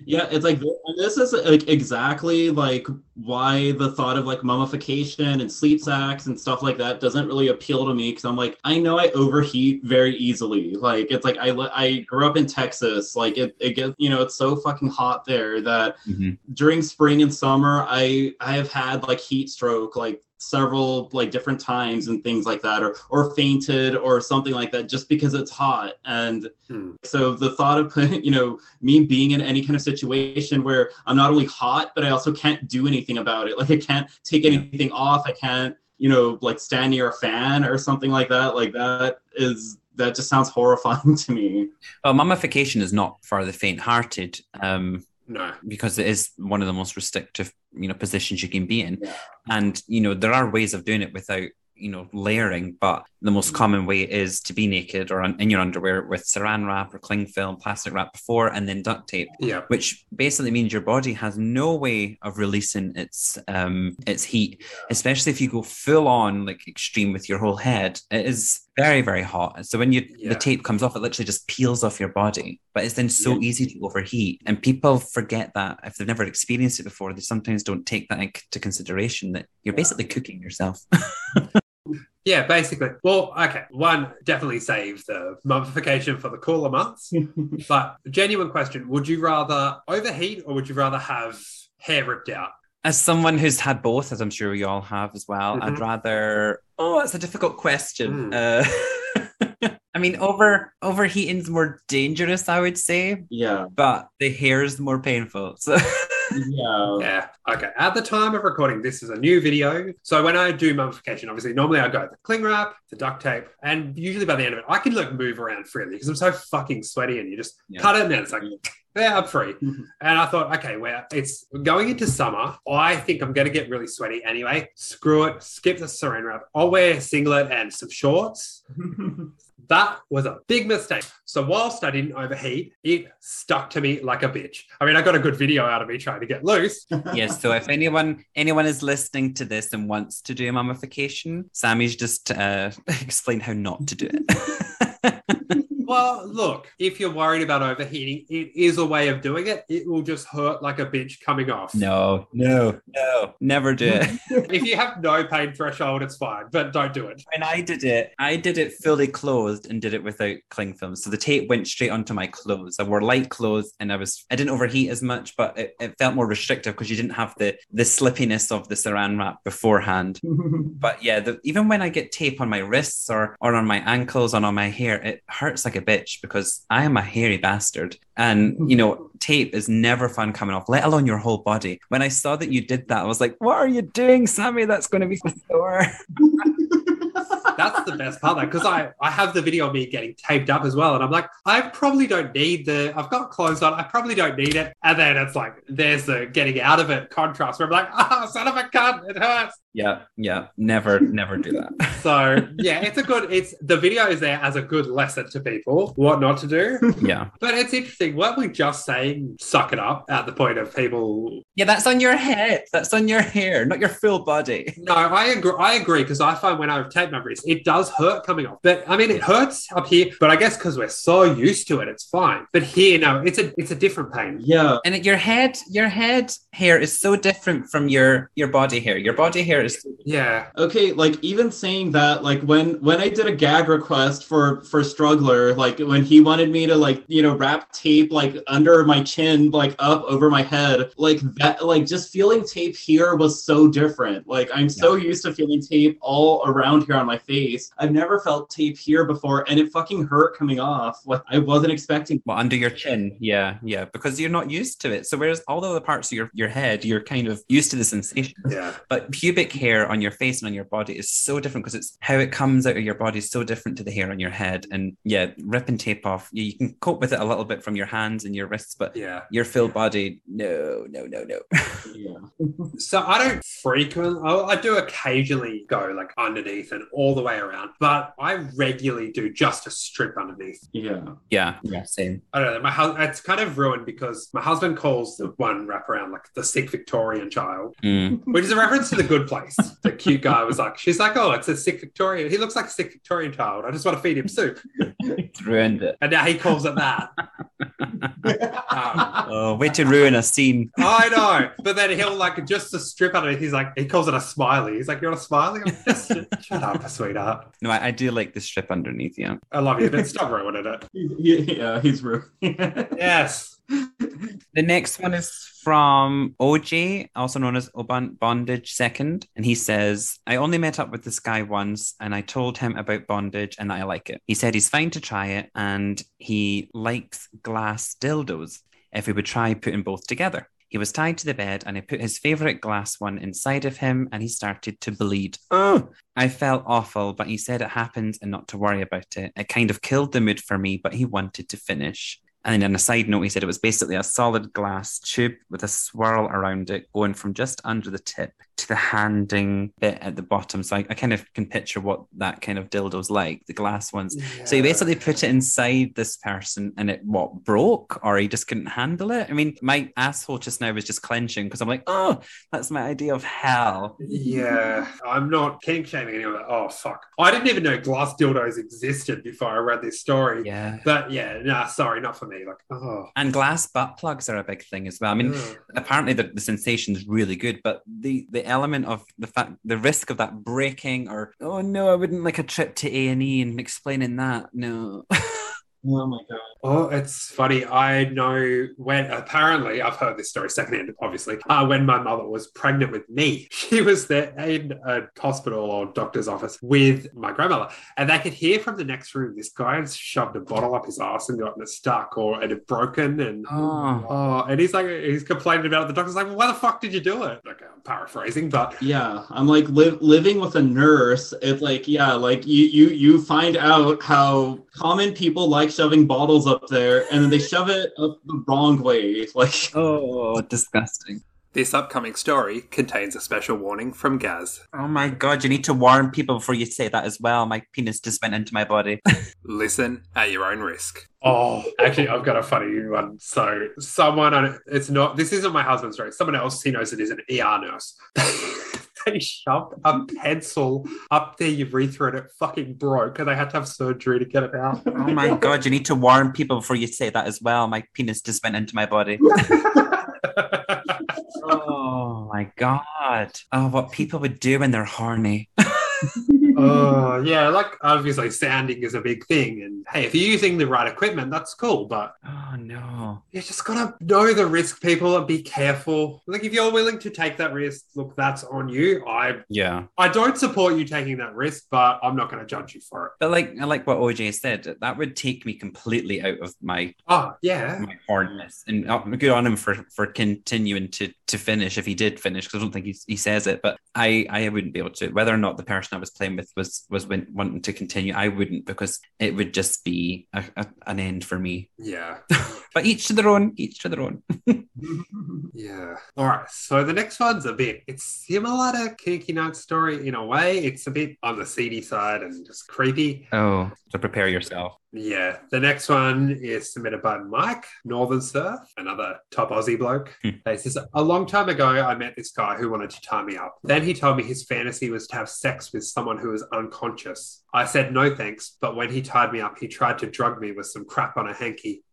Yeah, it's like this is like exactly like why the thought of like mummification and sleep sacks and stuff like that doesn't really appeal to me because I'm like I know I overheat very easily. Like it's like I I grew up in Texas. Like it it gets you know it's so fucking hot there that Mhm. during spring and summer I I have had like heat stroke like several like different times and things like that or or fainted or something like that just because it's hot. And Hmm. so the thought of you know me being in any kind of situation where i'm not only hot but i also can't do anything about it. Like i can't take anything off. I can't you know like stand near a fan or something like that. Like that is that just sounds horrifying to me. Well, mummification is not for the faint-hearted. Um, No. because it is one of the most restrictive you know positions you can be in Yeah. and you know there are ways of doing it without you know, layering, but the most common way is to be naked or in your underwear with saran wrap or cling film, plastic wrap before, and then duct tape, Yeah. which basically means your body has no way of releasing its um its heat, especially if you go full on like extreme with your whole head. It is very very hot. So when you Yeah. the tape comes off, it literally just peels off your body. But it's then so easy to overheat, and people forget that if they've never experienced it before, they sometimes don't take that into consideration that you're basically cooking yourself. Yeah, basically. Well, okay. One definitely saves the mummification for the cooler months. but genuine question: Would you rather overheat or would you rather have hair ripped out? As someone who's had both, as I'm sure we all have as well, I'd Mhm. rather. Oh, it's a difficult question. Mm. Uh, I mean, over overheating's more dangerous, I would say, Yeah. but the hair's more painful. So Yeah. Yeah. Okay. At the time of recording, this is a new video. So when I do mummification, obviously, normally I go the cling wrap, the duct tape, and usually by the end of it, I can like move around freely because I'm so fucking sweaty, and you just Yeah. cut it and then it's like, yeah, I'm free. Mhm. and I thought, okay, well, it's going into summer. I think I'm going to get really sweaty anyway. Screw it. Skip the saran wrap. I'll wear a singlet and some shorts. That was a big mistake. So whilst I didn't overheat, it stuck to me like a bitch. I mean, I got a good video out of me trying to get loose. yes, so if anyone anyone is listening to this and wants to do a mummification, Sammy's just uh, explained how not to do it. Well, look, if you're worried about overheating, it is a way of doing it. It will just hurt like a bitch coming off. no, no, no, never do it. If you have no pain threshold, it's fine, but don't do it. when I did it, I did it fully clothed and did it without cling film. So the tape went straight onto my clothes. I wore light clothes and I was I didn't overheat as much, but it, it felt more restrictive because you didn't have the the slippiness of the saran wrap beforehand. But yeah, the, even when I get tape on my wrists or or on my ankles and on my hair, it hurts like a bitch because I am a hairy bastard. And you know, tape is never fun coming off, let alone your whole body. When I saw that you did that, I was like, "What are you doing, Sammy? That's going to be sore." That's the best part, though, because I, I have the video of me getting taped up as well. And I'm like, I probably don't need the, I've got clothes on, I probably don't need it. And then it's like, there's the getting out of it contrast where I'm like, ah, son of a cunt, it hurts. Yeah, yeah, never, never do that. So yeah, it's a good, it's, the video is there as a good lesson to people, what not to do. yeah, But it's interesting, weren't we just saying suck it up at the point of people? yeah, that's on your head. That's on your hair, not your full body. No, I agree. I agree because I find when I have tape my wrist, it does hurt coming off. But I mean, it hurts up here. But I guess because we're so used to it, it's fine. But here, no, it's a it's a different pain. yeah. And it- your head, your head hair is so different from your your body hair. Your body hair is Yeah, Okay, like even saying that, like when when I did a gag request for for Struggler, like when he wanted me to like you know wrap tape like under my chin, like up over my head, like that, like just feeling tape here was so different. Like I'm so used to feeling tape all around here on my face. I've never felt tape here before, and it fucking hurt coming off. Like I wasn't expecting. well, under your chin. Yeah, yeah, because you're not used to it. So whereas all the other parts of your your head, you're kind of used to the sensation. yeah, But pubic hair on your face and on your body is so different because it's how it comes out of your body is so different to the hair on your head. And yeah, ripping tape off, you, you can cope with it a little bit from your hands and your wrists, but yeah. your full body, no, no, no, no. Yeah. So I don't frequently. I, I do occasionally go like underneath and all the way around, but I regularly do just a strip underneath. Yeah. yeah, yeah, same. I don't know. My hus- it's kind of ruined because my husband calls the one wraparound like the sick Victorian child. Mm. Which is a reference to the good place. The cute guy was like, she's like, oh, it's a sick Victorian. He looks like a sick Victorian child. I just want to feed him soup. It's ruined it. And now he calls it that. Um, Oh, way to ruin a scene. I know. But then he'll like just to strip underneath, he's like, he calls it a smiley. He's like, you're a smiley? I'm just, shut up, sweetheart. No, I, I do like the strip underneath, yeah. I love you, but stop ruining it. yeah, he's rude. Yes. The next one is from OJ, also known as Oban Bondage Second. And he says, I only met up with this guy once and I told him about bondage and I like it. He said he's fine to try it and he likes glass dildos if we would try putting both together. He was tied to the bed and I put his favorite glass one inside of him and he started to bleed. Oh, I felt awful, but he said it happens and not to worry about it. It kind of killed the mood for me, but he wanted to finish. And then on a side note, he said it was basically a solid glass tube with a swirl around it going from just under the tip to the handing bit at the bottom. So I, I kind of can picture what that kind of dildo's like, the glass ones. So you basically put it inside this person and it what broke or he just couldn't handle it. I mean, my asshole just now was just clenching because I'm like, oh, that's my idea of hell. Yeah, I'm not kink shaming anyone. Oh fuck! I didn't even know glass dildos existed before I read this story. Yeah. But yeah, nah, sorry, not for me. Like, oh, And glass butt plugs are a big thing as well. I mean, ugh. apparently the, the sensation is really good, but the the element of the fact the risk of that breaking or oh no, I wouldn't like a trip to A and E and explaining that. No. Oh my god. Oh, it's funny. I know when apparently I've heard this story secondhand, obviously. Uh, when my mother was pregnant with me, she was there in a hospital or doctor's office with my grandmother, and they could hear from the next room this guy had shoved a bottle up his ass and gotten it stuck or it had broken, and Oh. oh, and he's like he's complaining about it. The doctor's like, well, "Why the fuck did you do it?" Okay, I'm paraphrasing, but Yeah, I'm like li- living with a nurse. It's like yeah, like you you you find out how common people like shoving bottles up there, and then they shove it up the wrong way. Like Oh, disgusting. This upcoming story contains a special warning from Gaz. Oh my god, you need to warn people before you say that as well. My penis just went into my body. Listen at your own risk. Oh, actually, I've got a funny one. So, someone, it's not, this isn't my husband's story. Someone else he knows it is an ER nurse. they shoved a pencil up their urethra and it fucking broke, and they had to have surgery to get it out. Oh my god, you need to warn people before you say that as well. My penis just went into my body. Oh my god. Oh, what people would do when they're horny. oh, yeah, like obviously, sounding is a big thing. And hey, if you're using the right equipment, that's cool, but Oh no. you just gotta know the risk, people, and be careful. Like, if you're willing to take that risk, look, that's on you. I Yeah. I don't support you taking that risk, but I'm not going to judge you for it. But like I like what OJ said, that would take me completely out of my Oh, yeah. my horniness. And uh, good on him for for continuing to to finish if he did finish because I don't think he, he says it. But I I wouldn't be able to whether or not the person I was playing with was was wanting to continue. I wouldn't because it would just be a, a, an end for me. Yeah. But each to their own. Each to their own. yeah. All right. So the next one's a bit, it's similar to Kinky Night Story in a way. It's a bit on the seedy side and just creepy. Oh, to prepare yourself. Yeah. The next one is submitted by Mike, Northern Surf, another top Aussie bloke. Hmm. He says, A long time ago, I met this guy who wanted to tie me up. Then he told me his fantasy was to have sex with someone who was unconscious. I said no thanks, but when he tied me up, he tried to drug me with some crap on a hanky.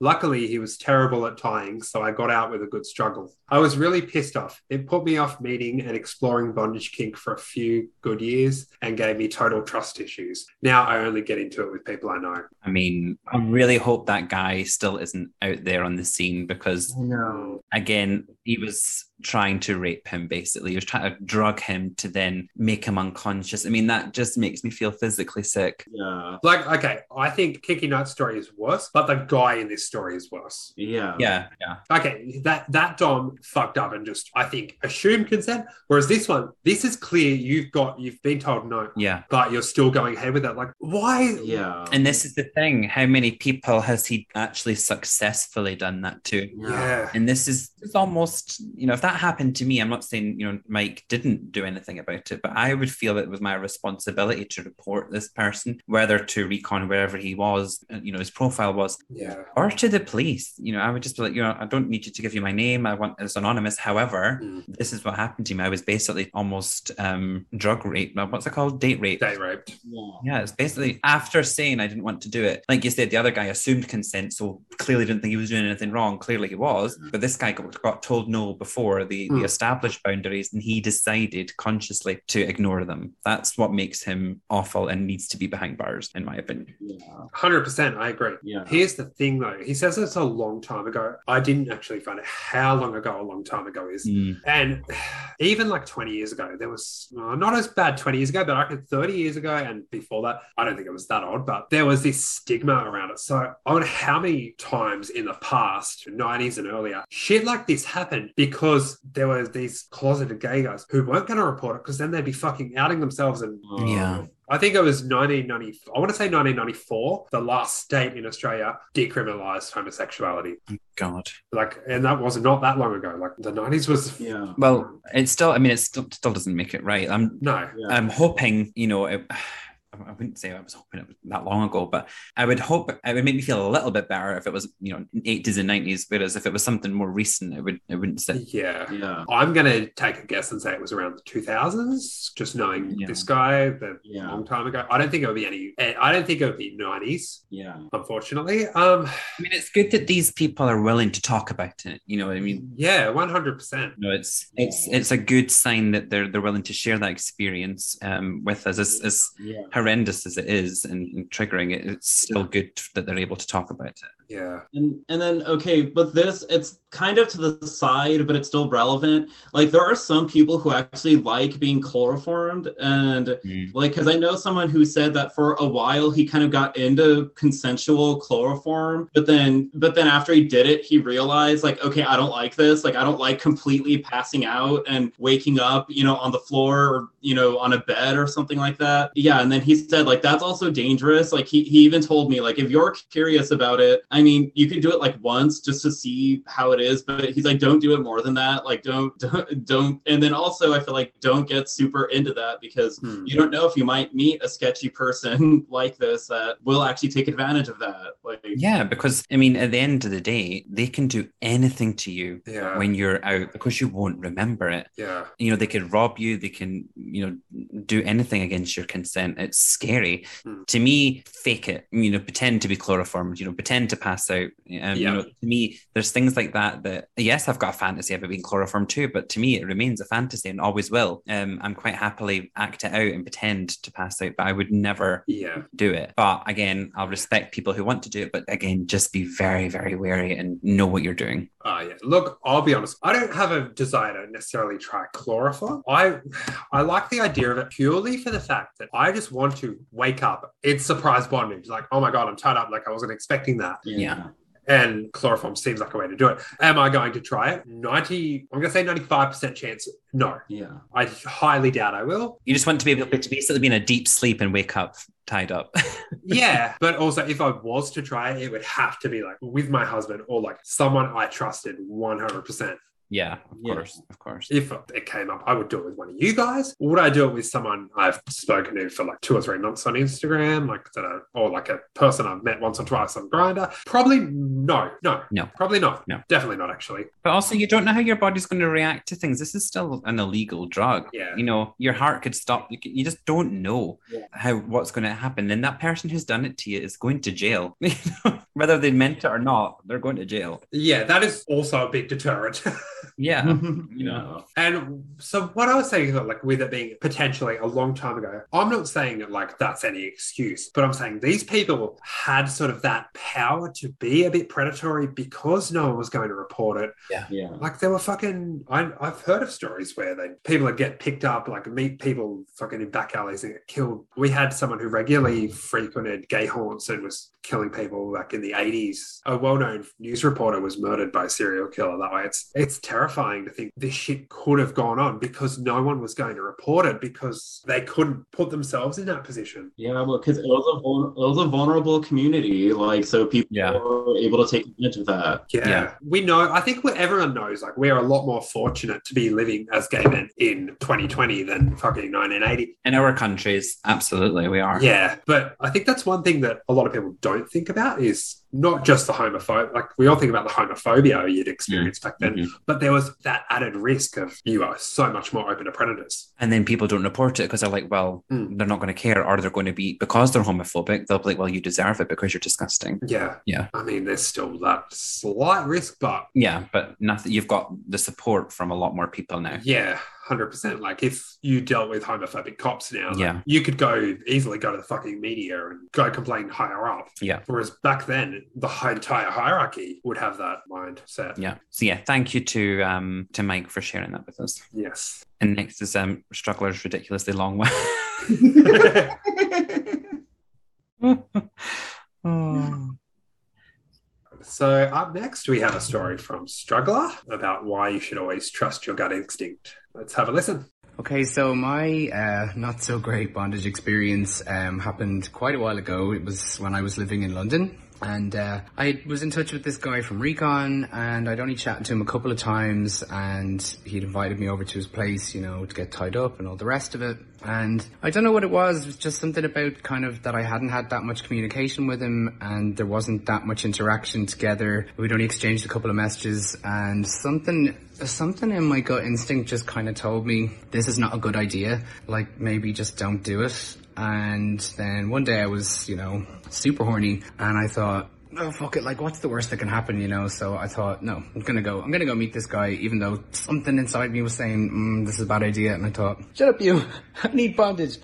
Luckily, he was terrible at tying, so I got out with a good struggle. I was really pissed off. It put me off meeting and exploring bondage kink for a few good years and gave me total trust issues. Now I only get into it with people I know. I mean, I really hope that guy still isn't out there on the scene because No. again, he was trying to rape him basically. He was trying to drug him to then make him unconscious. I mean, that just makes me feel physically sick. yeah, Like, okay, I think Kinky Night story is worse, but the guy in this story is worse. yeah, Yeah, yeah. Okay, that that Dom fucked up and just I think assumed consent. Whereas this one, this is clear you've got you've been told no, Yeah. but you're still going ahead with it. Like, why? yeah. And this is the thing. How many people has he actually successfully done that to? Yeah. And this is it's almost, you know, if that happened to me, I'm not saying, you know, Mike didn't do anything about it, but I would feel it was my responsibility to report this person, whether to recon wherever he was, uh, you know, his profile was, Yeah. or to the police. You know, I would just be like, you know, I don't need you to give you my name. I want it's anonymous. However, Mm. this is what happened to me. I was basically almost um drug rape. uh, What's it called? Date rape. Date raped. yeah. Yeah, it's basically after saying I didn't want to do it. Like you said, the other guy assumed consent, so clearly didn't think he was doing anything wrong. Clearly he was, but this guy got, got told no before the, Hmm. the established boundaries, and he decided consciously to ignore them. That's what makes him awful and needs to be behind bars, in my opinion. yeah. Hundred percent, I agree. Yeah. Here's the thing, though. He says it's a long time ago. I didn't actually find out how long ago a long time ago is. Mm. And even like 20 years ago, there was uh, not as bad 20 years ago, but I could 30 years ago and before that, I don't think it was that odd, but there was this stigma around it. So I wonder how many times in the past, 90s and earlier, shit like this happened because there were these closeted gay guys who weren't going to report it because then they'd be fucking outing themselves and oh. Yeah. I think it was 1990. I want to say 1994. The last state in Australia decriminalised homosexuality. Oh, God. Like, and that was not that long ago. Like the 90s was Yeah. Well, it's still. I mean, it still, still doesn't make it right. I'm. no. Yeah. I'm hoping. You know. It, I wouldn't say I was hoping it was that long ago, but I would hope it would make me feel a little bit better if it was, you know, 80s and 90s. Whereas if it was something more recent, it would it wouldn't sit. Yeah. Yeah. I'm going to take a guess and say it was around the 2000s, just knowing Yeah. this guy the Yeah. long time ago. I don't think it would be any, I don't think it would be 90s, Yeah. unfortunately. Um, I mean, it's good that these people are willing to talk about it. You know, what I mean, yeah, 100%. you know, it's it's it's a good sign that they're they're willing to share that experience um, with us. As, as Yeah. Horrendous as it is and, and triggering it, it's still good that they're able to talk about it. Yeah. And and then okay, but this it's kind of to the side, but it's still relevant. Like there are some people who actually like being chloroformed, and mm. like because I know someone who said that for a while he kind of got into consensual chloroform, but then but then after he did it, he realized like okay, I don't like this. Like I don't like completely passing out and waking up, you know, on the floor or you know on a bed or something like that. Yeah, and then he said like that's also dangerous. Like he he even told me like if you're curious about it, I mean you can do it like once just to see how it is, but he's like don't do it more than that. Like don't don't, don't. and then also I feel like don't get super into that because Hmm. you don't know if you might meet a sketchy person like this that will actually take advantage of that. Like Yeah, because I mean, at the end of the day, they can do anything to you Yeah. when you're out because you won't remember it. Yeah. You know, they could rob you, they can, you know, do anything against your consent. It's scary. Hmm. To me, fake it, you know, pretend to be chloroformed, you know, pretend to pass out. Um, You know, to me, there's things like that that, yes, I've got a fantasy about being chloroformed too, but to me, it remains a fantasy and always will. Um, I'm quite happily act it out and pretend to pass out, but I would never Yeah. do it. But again, I'll respect people who want to do it. But again, just be very, very wary and know what you're doing. Oh yeah. Look, I'll be honest. I don't have a desire to necessarily try chloroform. I I like the idea of it purely for the fact that I just want to wake up. It's surprise bondage. Like, oh my god, I'm tied up. Like I wasn't expecting that. Yeah. And chloroform seems like a way to do it. Am I going to try it? 90, I'm gonna say 95% chance. No. yeah. I highly doubt I will. You just want to be able to basically be in a deep sleep and wake up tied up. Yeah. but also if I was to try it, it would have to be like with my husband or like someone I trusted 100%. Yeah, of Yeah. course, of course. if it came up, I would do it with one of you guys. Would I do it with someone I've spoken to for like two or three months on Instagram, like that, are- or like a person I've met once or twice on Grindr? Probably no, no, No. probably not. No. definitely not. Actually, But also, you don't know how your body's going to react to things. This is still an illegal drug. Yeah. You know, your heart could stop. You, you just don't know Yeah. how what's going to happen. And that person who's done it to you is going to jail. You know, Whether they meant it or not, they're going to jail. yeah, that is also a big deterrent. Yeah. you know. And so, what I was saying, is that, like, with it being potentially a long time ago, I'm not saying that, like, that's any excuse, but I'm saying these people had sort of that power to be a bit predatory because no one was going to report it. Yeah. Yeah. Like, there were fucking, I, I've heard of stories where they people would get picked up, like, meet people fucking in back alleys and get killed. We had someone who regularly frequented gay haunts and was killing people like in the 80s. A well known news reporter was murdered by a serial killer that way. It's, it's terrifying to think this shit could have gone on because no one was going to report it because they couldn't put themselves in that position. Yeah, well, because it was a it was a vulnerable community, like so people Yeah. were able to take advantage of that. Yeah. Yeah. We know, I think what everyone knows, like, we're a lot more fortunate to be living as gay men in 2020 than fucking 1980. In our countries, absolutely, we are. Yeah. But I think that's one thing that a lot of people don't think about is not just the homophobe. Like, we all think about the homophobia you'd experienced back then, Mhm. but there was that added risk of you are so much more open to predators. And then people don't report it because they're like, well, Mm. they're not going to care, or they're going to be because they're homophobic. They'll be like, well, you deserve it because you're disgusting. Yeah. Yeah. I mean, there's still that slight risk, but Yeah, but nothing. You've got the support from a lot more people now. yeah. 100%. Like, if you dealt with homophobic cops now, like, Yeah. you could go easily go to the fucking media and go complain higher up. Yeah. Whereas back then, the entire hierarchy would have that mindset. Yeah. So yeah, thank you to um to Mike for sharing that with us. Yes. And next is um Struggler's ridiculously long one. oh. so, up next, we have a story from Struggler about why you should always trust your gut instinct. Let's have a listen. Okay, so my uh, not so great bondage experience um, happened quite a while ago. It was when I was living in London. And uh, I was in touch with this guy from Recon, and I'd only chatted to him a couple of times, and he'd invited me over to his place, you know, to get tied up and all the rest of it. And I don't know what it was. It was just something about kind of that I hadn't had that much communication with him, and there wasn't that much interaction together. We'd only exchanged a couple of messages, and something something in my gut instinct just kind of told me this is not a good idea. Like maybe just don't do it. And then one day I was, you know, super horny and I thought, oh fuck it, like what's the worst that can happen, you know? So I thought, no, I'm gonna go, I'm gonna go meet this guy, even though something inside me was saying, mm, this is a bad idea. And I thought, shut up you, I need bondage.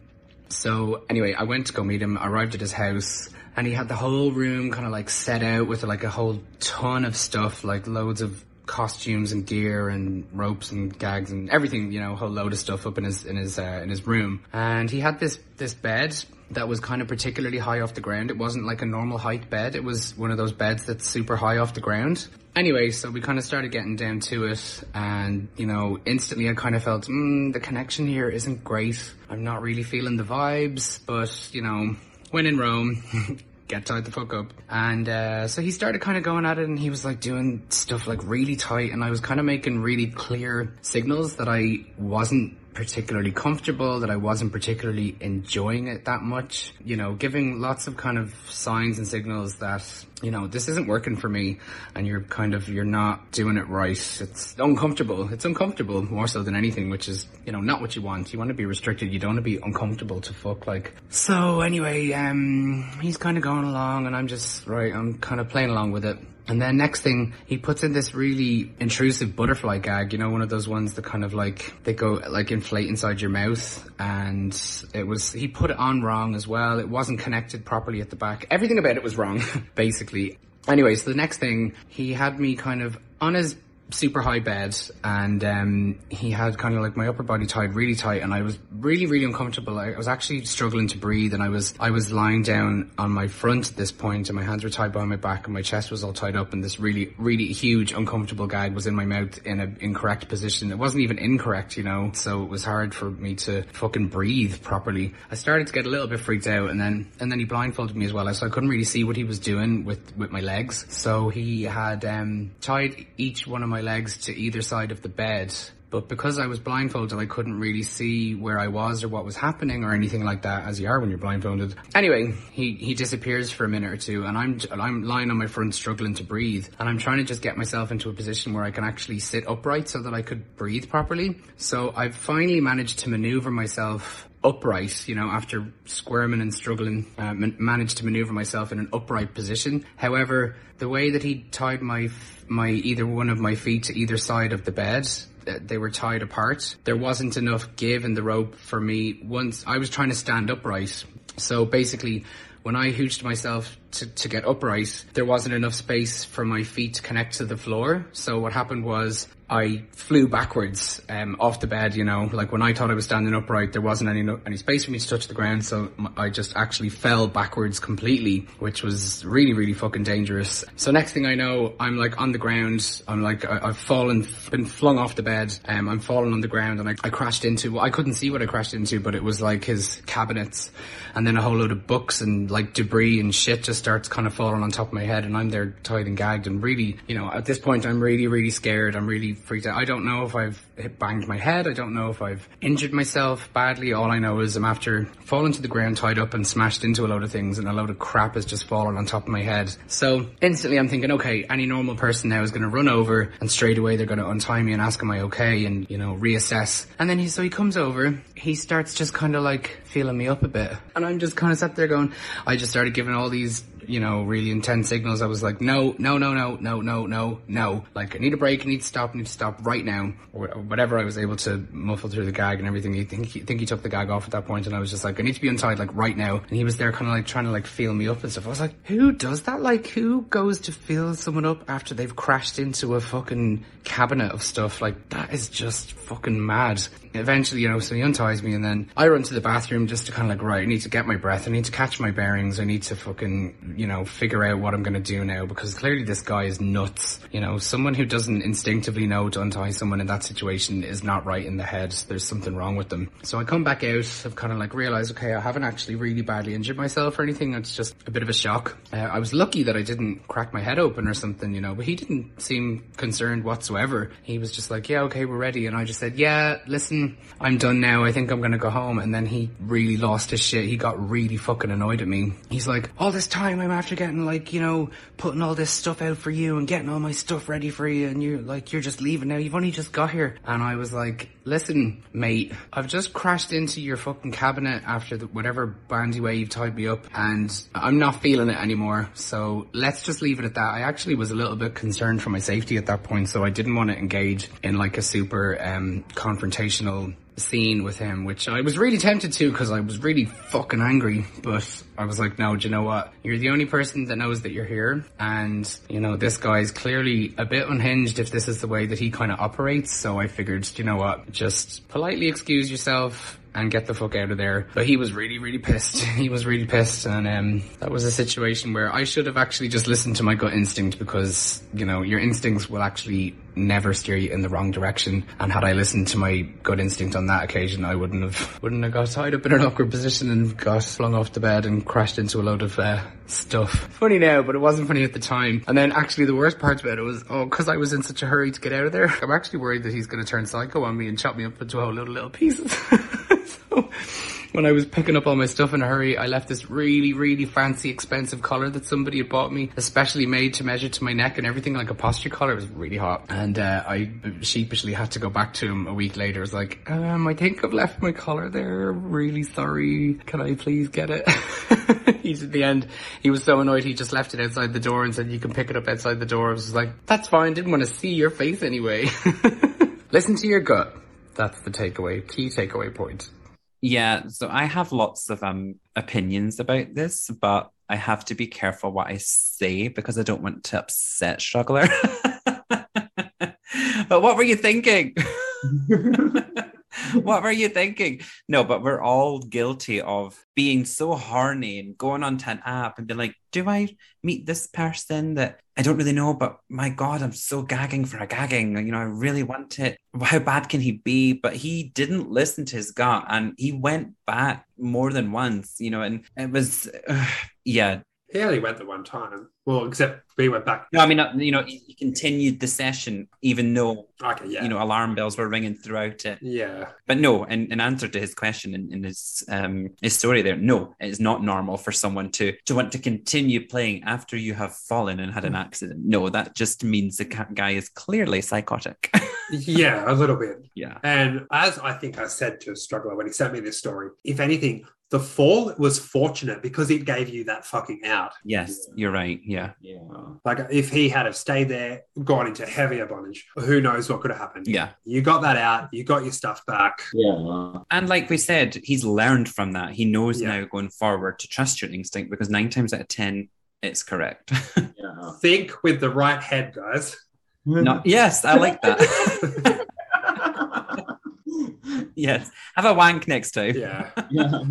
So anyway, I went to go meet him, arrived at his house, and he had the whole room kind of like set out with like a whole ton of stuff, like loads of costumes and gear and ropes and gags and everything, you know, a whole load of stuff up in his in his uh, in his room. And he had this this bed that was kind of particularly high off the ground. It wasn't like a normal height bed. It was one of those beds that's super high off the ground. Anyway, so we kind of started getting down to it and, you know, instantly I kind of felt, mm, the connection here isn't great. I'm not really feeling the vibes, but, you know, when in Rome, get tied the fuck up. And uh, so he started kind of going at it and he was like doing stuff like really tight and I was kind of making really clear signals that I wasn't particularly comfortable, that I wasn't particularly enjoying it that much. You know, giving lots of kind of signs and signals that, you know, this isn't working for me and you're kind of, you're not doing it right. It's uncomfortable. It's uncomfortable more so than anything, which is, you know, not what you want. You want to be restricted. You don't want to be uncomfortable to fuck like. So anyway, um, he's kind of going along and I'm just, right, I'm kind of playing along with it. And then next thing, he puts in this really intrusive butterfly gag, you know, one of those ones that kind of like, they go like inflate inside your mouth. And it was, he put it on wrong as well. It wasn't connected properly at the back. Everything about it was wrong, basically. Anyway, so the next thing, he had me kind of on his super high bed and um, he had kind of like my upper body tied really tight and I was really really uncomfortable. I was actually struggling to breathe and I was I was lying down on my front at this point and my hands were tied behind my back and my chest was all tied up and this really really huge uncomfortable gag was in my mouth in an incorrect position. It wasn't even incorrect you know so it was hard for me to fucking breathe properly. I started to get a little bit freaked out and then and then he blindfolded me as well. So I couldn't really see what he was doing with with my legs. So he had um, tied each one of my legs to either side of the bed. But because I was blindfolded, I couldn't really see where I was or what was happening or anything like that, as you are when you're blindfolded. Anyway, he, he disappears for a minute or two, and I'm I'm lying on my front, struggling to breathe, and I'm trying to just get myself into a position where I can actually sit upright so that I could breathe properly. So I've finally managed to maneuver myself upright, you know, after squirming and struggling, uh, man- managed to maneuver myself in an upright position. However, the way that he tied my my either one of my feet to either side of the bed, uh, they were tied apart. There wasn't enough give in the rope for me. Once I was trying to stand upright, so basically. When I hooched myself to, to get upright, there wasn't enough space for my feet to connect to the floor. So what happened was I flew backwards um, off the bed. You know, like when I thought I was standing upright, there wasn't any any space for me to touch the ground, so I just actually fell backwards completely, which was really really fucking dangerous. So next thing I know, I'm like on the ground. I'm like I, have fallen, been flung off the bed. Um, I'm falling on the ground, and I, I crashed into. I couldn't see what I crashed into, but it was like his cabinets, and then a whole load of books and like debris and shit just starts kind of falling on top of my head, and I'm there tied and gagged, and really, you know, at this point, I'm really really scared. I'm really freaked out. I don't know if I've banged my head. I don't know if I've injured myself badly. All I know is I'm after falling to the ground, tied up, and smashed into a load of things, and a load of crap has just fallen on top of my head. So instantly, I'm thinking, okay, any normal person now is going to run over, and straight away they're going to untie me and ask, "Am I okay?" and you know, reassess. And then he so he comes over, he starts just kind of like feeling me up a bit, and I'm just kind of sat there going, I just started giving all these you know, really intense signals. I was like, no, no, no, no, no, no, no, no. Like, I need a break. I need to stop. I need to stop right now. Or whatever. I was able to muffle through the gag and everything. I think he, think he took the gag off at that point, and I was just like, I need to be untied like right now. And he was there, kind of like trying to like feel me up and stuff. I was like, who does that? Like, who goes to feel someone up after they've crashed into a fucking cabinet of stuff? Like, that is just fucking mad eventually, you know, so he unties me and then I run to the bathroom just to kind of like, right, I need to get my breath. I need to catch my bearings. I need to fucking, you know, figure out what I'm going to do now because clearly this guy is nuts. You know, someone who doesn't instinctively know to untie someone in that situation is not right in the head. There's something wrong with them. So I come back out, I've kind of like realized, okay, I haven't actually really badly injured myself or anything. It's just a bit of a shock. Uh, I was lucky that I didn't crack my head open or something, you know, but he didn't seem concerned whatsoever. He was just like, yeah, okay, we're ready. And I just said, yeah, listen, I'm done now. I think I'm going to go home. And then he really lost his shit. He got really fucking annoyed at me. He's like, all this time I'm after getting like, you know, putting all this stuff out for you and getting all my stuff ready for you. And you're like, you're just leaving now. You've only just got here. And I was like, listen, mate, I've just crashed into your fucking cabinet after the, whatever bandy way you've tied me up and I'm not feeling it anymore. So let's just leave it at that. I actually was a little bit concerned for my safety at that point. So I didn't want to engage in like a super, um, confrontational scene with him, which I was really tempted to because I was really fucking angry. But I was like, no, do you know what? You're the only person that knows that you're here. And, you know, this guy's clearly a bit unhinged if this is the way that he kind of operates. So I figured, do you know what? Just politely excuse yourself and get the fuck out of there. But he was really, really pissed. He was really pissed. And um, that was a situation where I should have actually just listened to my gut instinct because, you know, your instincts will actually never steer you in the wrong direction. And had I listened to my gut instinct on that occasion, I wouldn't have, wouldn't have got tied up in an awkward position and got flung off the bed and crashed into a load of uh, stuff. Funny now, but it wasn't funny at the time. And then actually the worst part about it was, oh, cause I was in such a hurry to get out of there. I'm actually worried that he's going to turn psycho on me and chop me up into a whole of little pieces. when I was picking up all my stuff in a hurry, I left this really, really fancy, expensive collar that somebody had bought me, especially made to measure to my neck and everything, like a posture collar. It was really hot. And uh, I sheepishly had to go back to him a week later. I was like, um, I think I've left my collar there. Really sorry. Can I please get it? He's at the end. He was so annoyed he just left it outside the door and said, you can pick it up outside the door. I was like, that's fine. Didn't want to see your face anyway. Listen to your gut. That's the takeaway, key takeaway point. Yeah, so I have lots of um opinions about this, but I have to be careful what I say because I don't want to upset Struggler. but what were you thinking? what were you thinking? No, but we're all guilty of being so horny and going onto an app and being like, do I meet this person that I don't really know, but my God, I'm so gagging for a gagging. You know, I really want it. How bad can he be? But he didn't listen to his gut and he went back more than once, you know, and it was, uh, yeah, He only went the one time. Well, except we went back. No, I mean, you know, he continued the session even though, Okay, yeah. you know, alarm bells were ringing throughout it. yeah. But no, in, in answer to his question in, in his um his story there, no, it's not normal for someone to to want to continue playing after you have fallen and had an accident. No, that just means the guy is clearly psychotic. Yeah, a little bit. yeah. And as I think I said to a Struggler when he sent me this story, if anything, the fall was fortunate because it gave you that fucking out. Yes, you're right. Yeah. Yeah. Like if he had have stayed there, gone into heavier bondage, who knows what could have happened. Yeah. You got that out, you got your stuff back. Yeah. And like we said, he's learned from that. He knows Yeah. now going forward to trust your instinct because nine times out of ten, it's correct. Yeah. Think with the right head, guys. no, yes, I like that. yes. Have a wank next time. Yeah. yeah.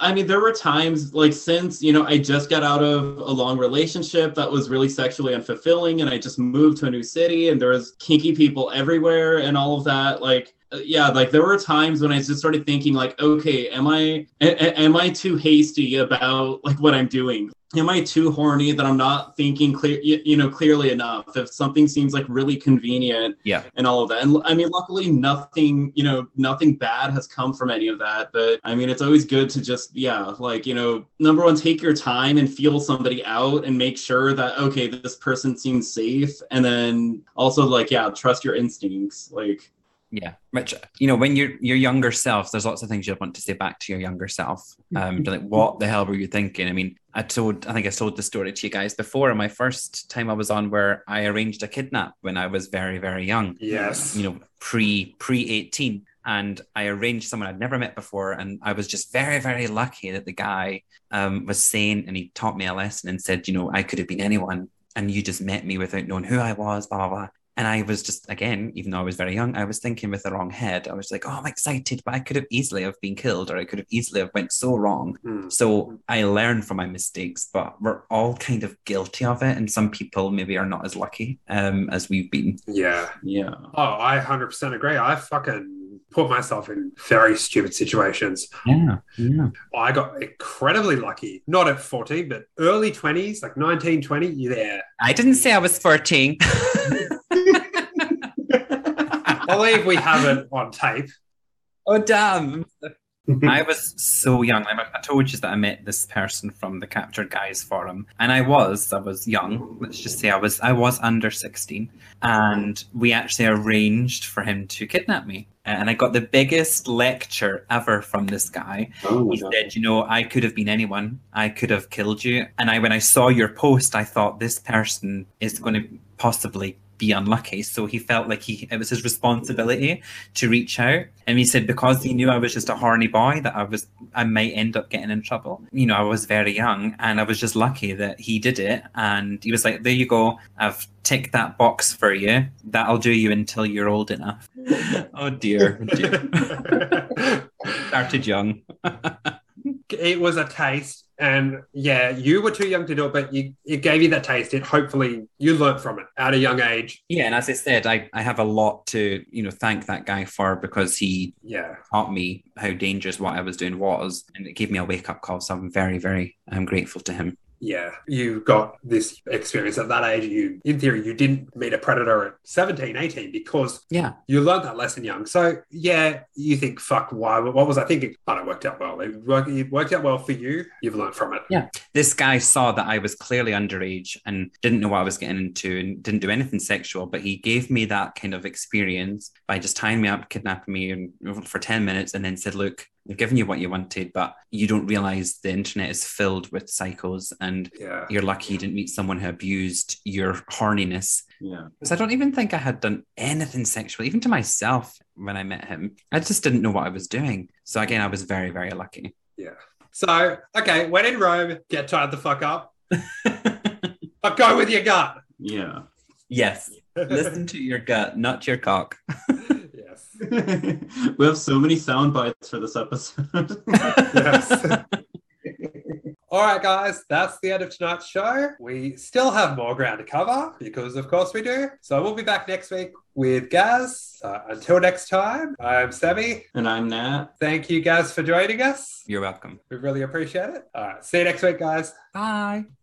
I mean, there were times like since you know I just got out of a long relationship that was really sexually unfulfilling, and I just moved to a new city, and there was kinky people everywhere, and all of that. Like, yeah, like there were times when I just started thinking, like, okay, am I a- am I too hasty about like what I'm doing? Am I too horny that I'm not thinking clear, you, you know, clearly enough? If something seems like really convenient, Yeah. and all of that. And I mean, luckily, nothing, you know, nothing bad has come from any of that. But I mean, it's always good to just, yeah, like, you know, number one, take your time and feel somebody out and make sure that, okay, this person seems safe. And then also, like, yeah, trust your instincts. Like, Yeah, which you know, when you're your younger self, there's lots of things you'd want to say back to your younger self. Um, to like, what the hell were you thinking? I mean, I told, I think I told the story to you guys before. My first time I was on, where I arranged a kidnap when I was very, very young. Yes. You know, pre pre eighteen, and I arranged someone I'd never met before, and I was just very, very lucky that the guy um, was sane and he taught me a lesson and said, you know, I could have been anyone, and you just met me without knowing who I was, blah blah blah. And I was just, again, even though I was very young, I was thinking with the wrong head. I was like, oh, I'm excited, but I could have easily have been killed or I could have easily have went so wrong. Hmm. So I learned from my mistakes, but we're all kind of guilty of it. And some people maybe are not as lucky um, as we've been. Yeah. Yeah. Oh, I 100% agree. I fucking put myself in very stupid situations. Yeah. Yeah. I got incredibly lucky, not at 14, but early 20s, like 19, 20, you're there. I didn't say I was 14. I believe we have it on tape. oh, damn. I was so young. I, I told you that I met this person from the Captured Guys forum, and I was, I was young. Let's just say I was, I was under sixteen, and we actually arranged for him to kidnap me. And I got the biggest lecture ever from this guy. Oh, He said, "You know, I could have been anyone. I could have killed you." And I, when I saw your post, I thought this person is going to possibly be unlucky. So he felt like he it was his responsibility to reach out. And he said because he knew I was just a horny boy that I was I might end up getting in trouble. You know, I was very young and I was just lucky that he did it. And he was like, There you go, I've ticked that box for you. That'll do you until you're old enough. oh dear. Oh dear. Started young. it was a taste. And yeah, you were too young to do it, but you, it gave you that taste. It hopefully you learnt from it at a young age. Yeah, and as I said, I, I have a lot to, you know, thank that guy for because he Yeah. taught me how dangerous what I was doing was, and it gave me a wake up call. So I'm very, very I'm grateful to him. Yeah. You got this experience at that age. You, in theory, you didn't meet a predator at 17, 18 because Yeah, you learned that lesson young. So yeah, you think, fuck, why? What was I thinking? But it worked out well. It worked, it worked out well for you. You've learned from it. Yeah. this guy saw that I was clearly underage and didn't know what I was getting into and didn't do anything sexual, but he gave me that kind of experience by just tying me up, kidnapping me for 10 minutes, and then said, Look, I've given you what you wanted, but you don't realize the internet is filled with psychos and Yeah. you're lucky you didn't meet someone who abused your horniness Yeah. Because I don't even think I had done anything sexual, even to myself when I met him. I just didn't know what I was doing. So again, I was very, very lucky. Yeah. So, okay, when in Rome, get tied the fuck up. but go with your gut. Yeah. yes. Listen to your gut, not your cock. yes. we have so many sound bites for this episode. Yes. All right, guys, that's the end of tonight's show. We still have more ground to cover because, of course, we do. So we'll be back next week with Gaz. Uh, until next time, I'm Sammy. and I'm Nat. Thank you, Gaz, for joining us. You're welcome. We really appreciate it. All right, see you next week, guys. Bye.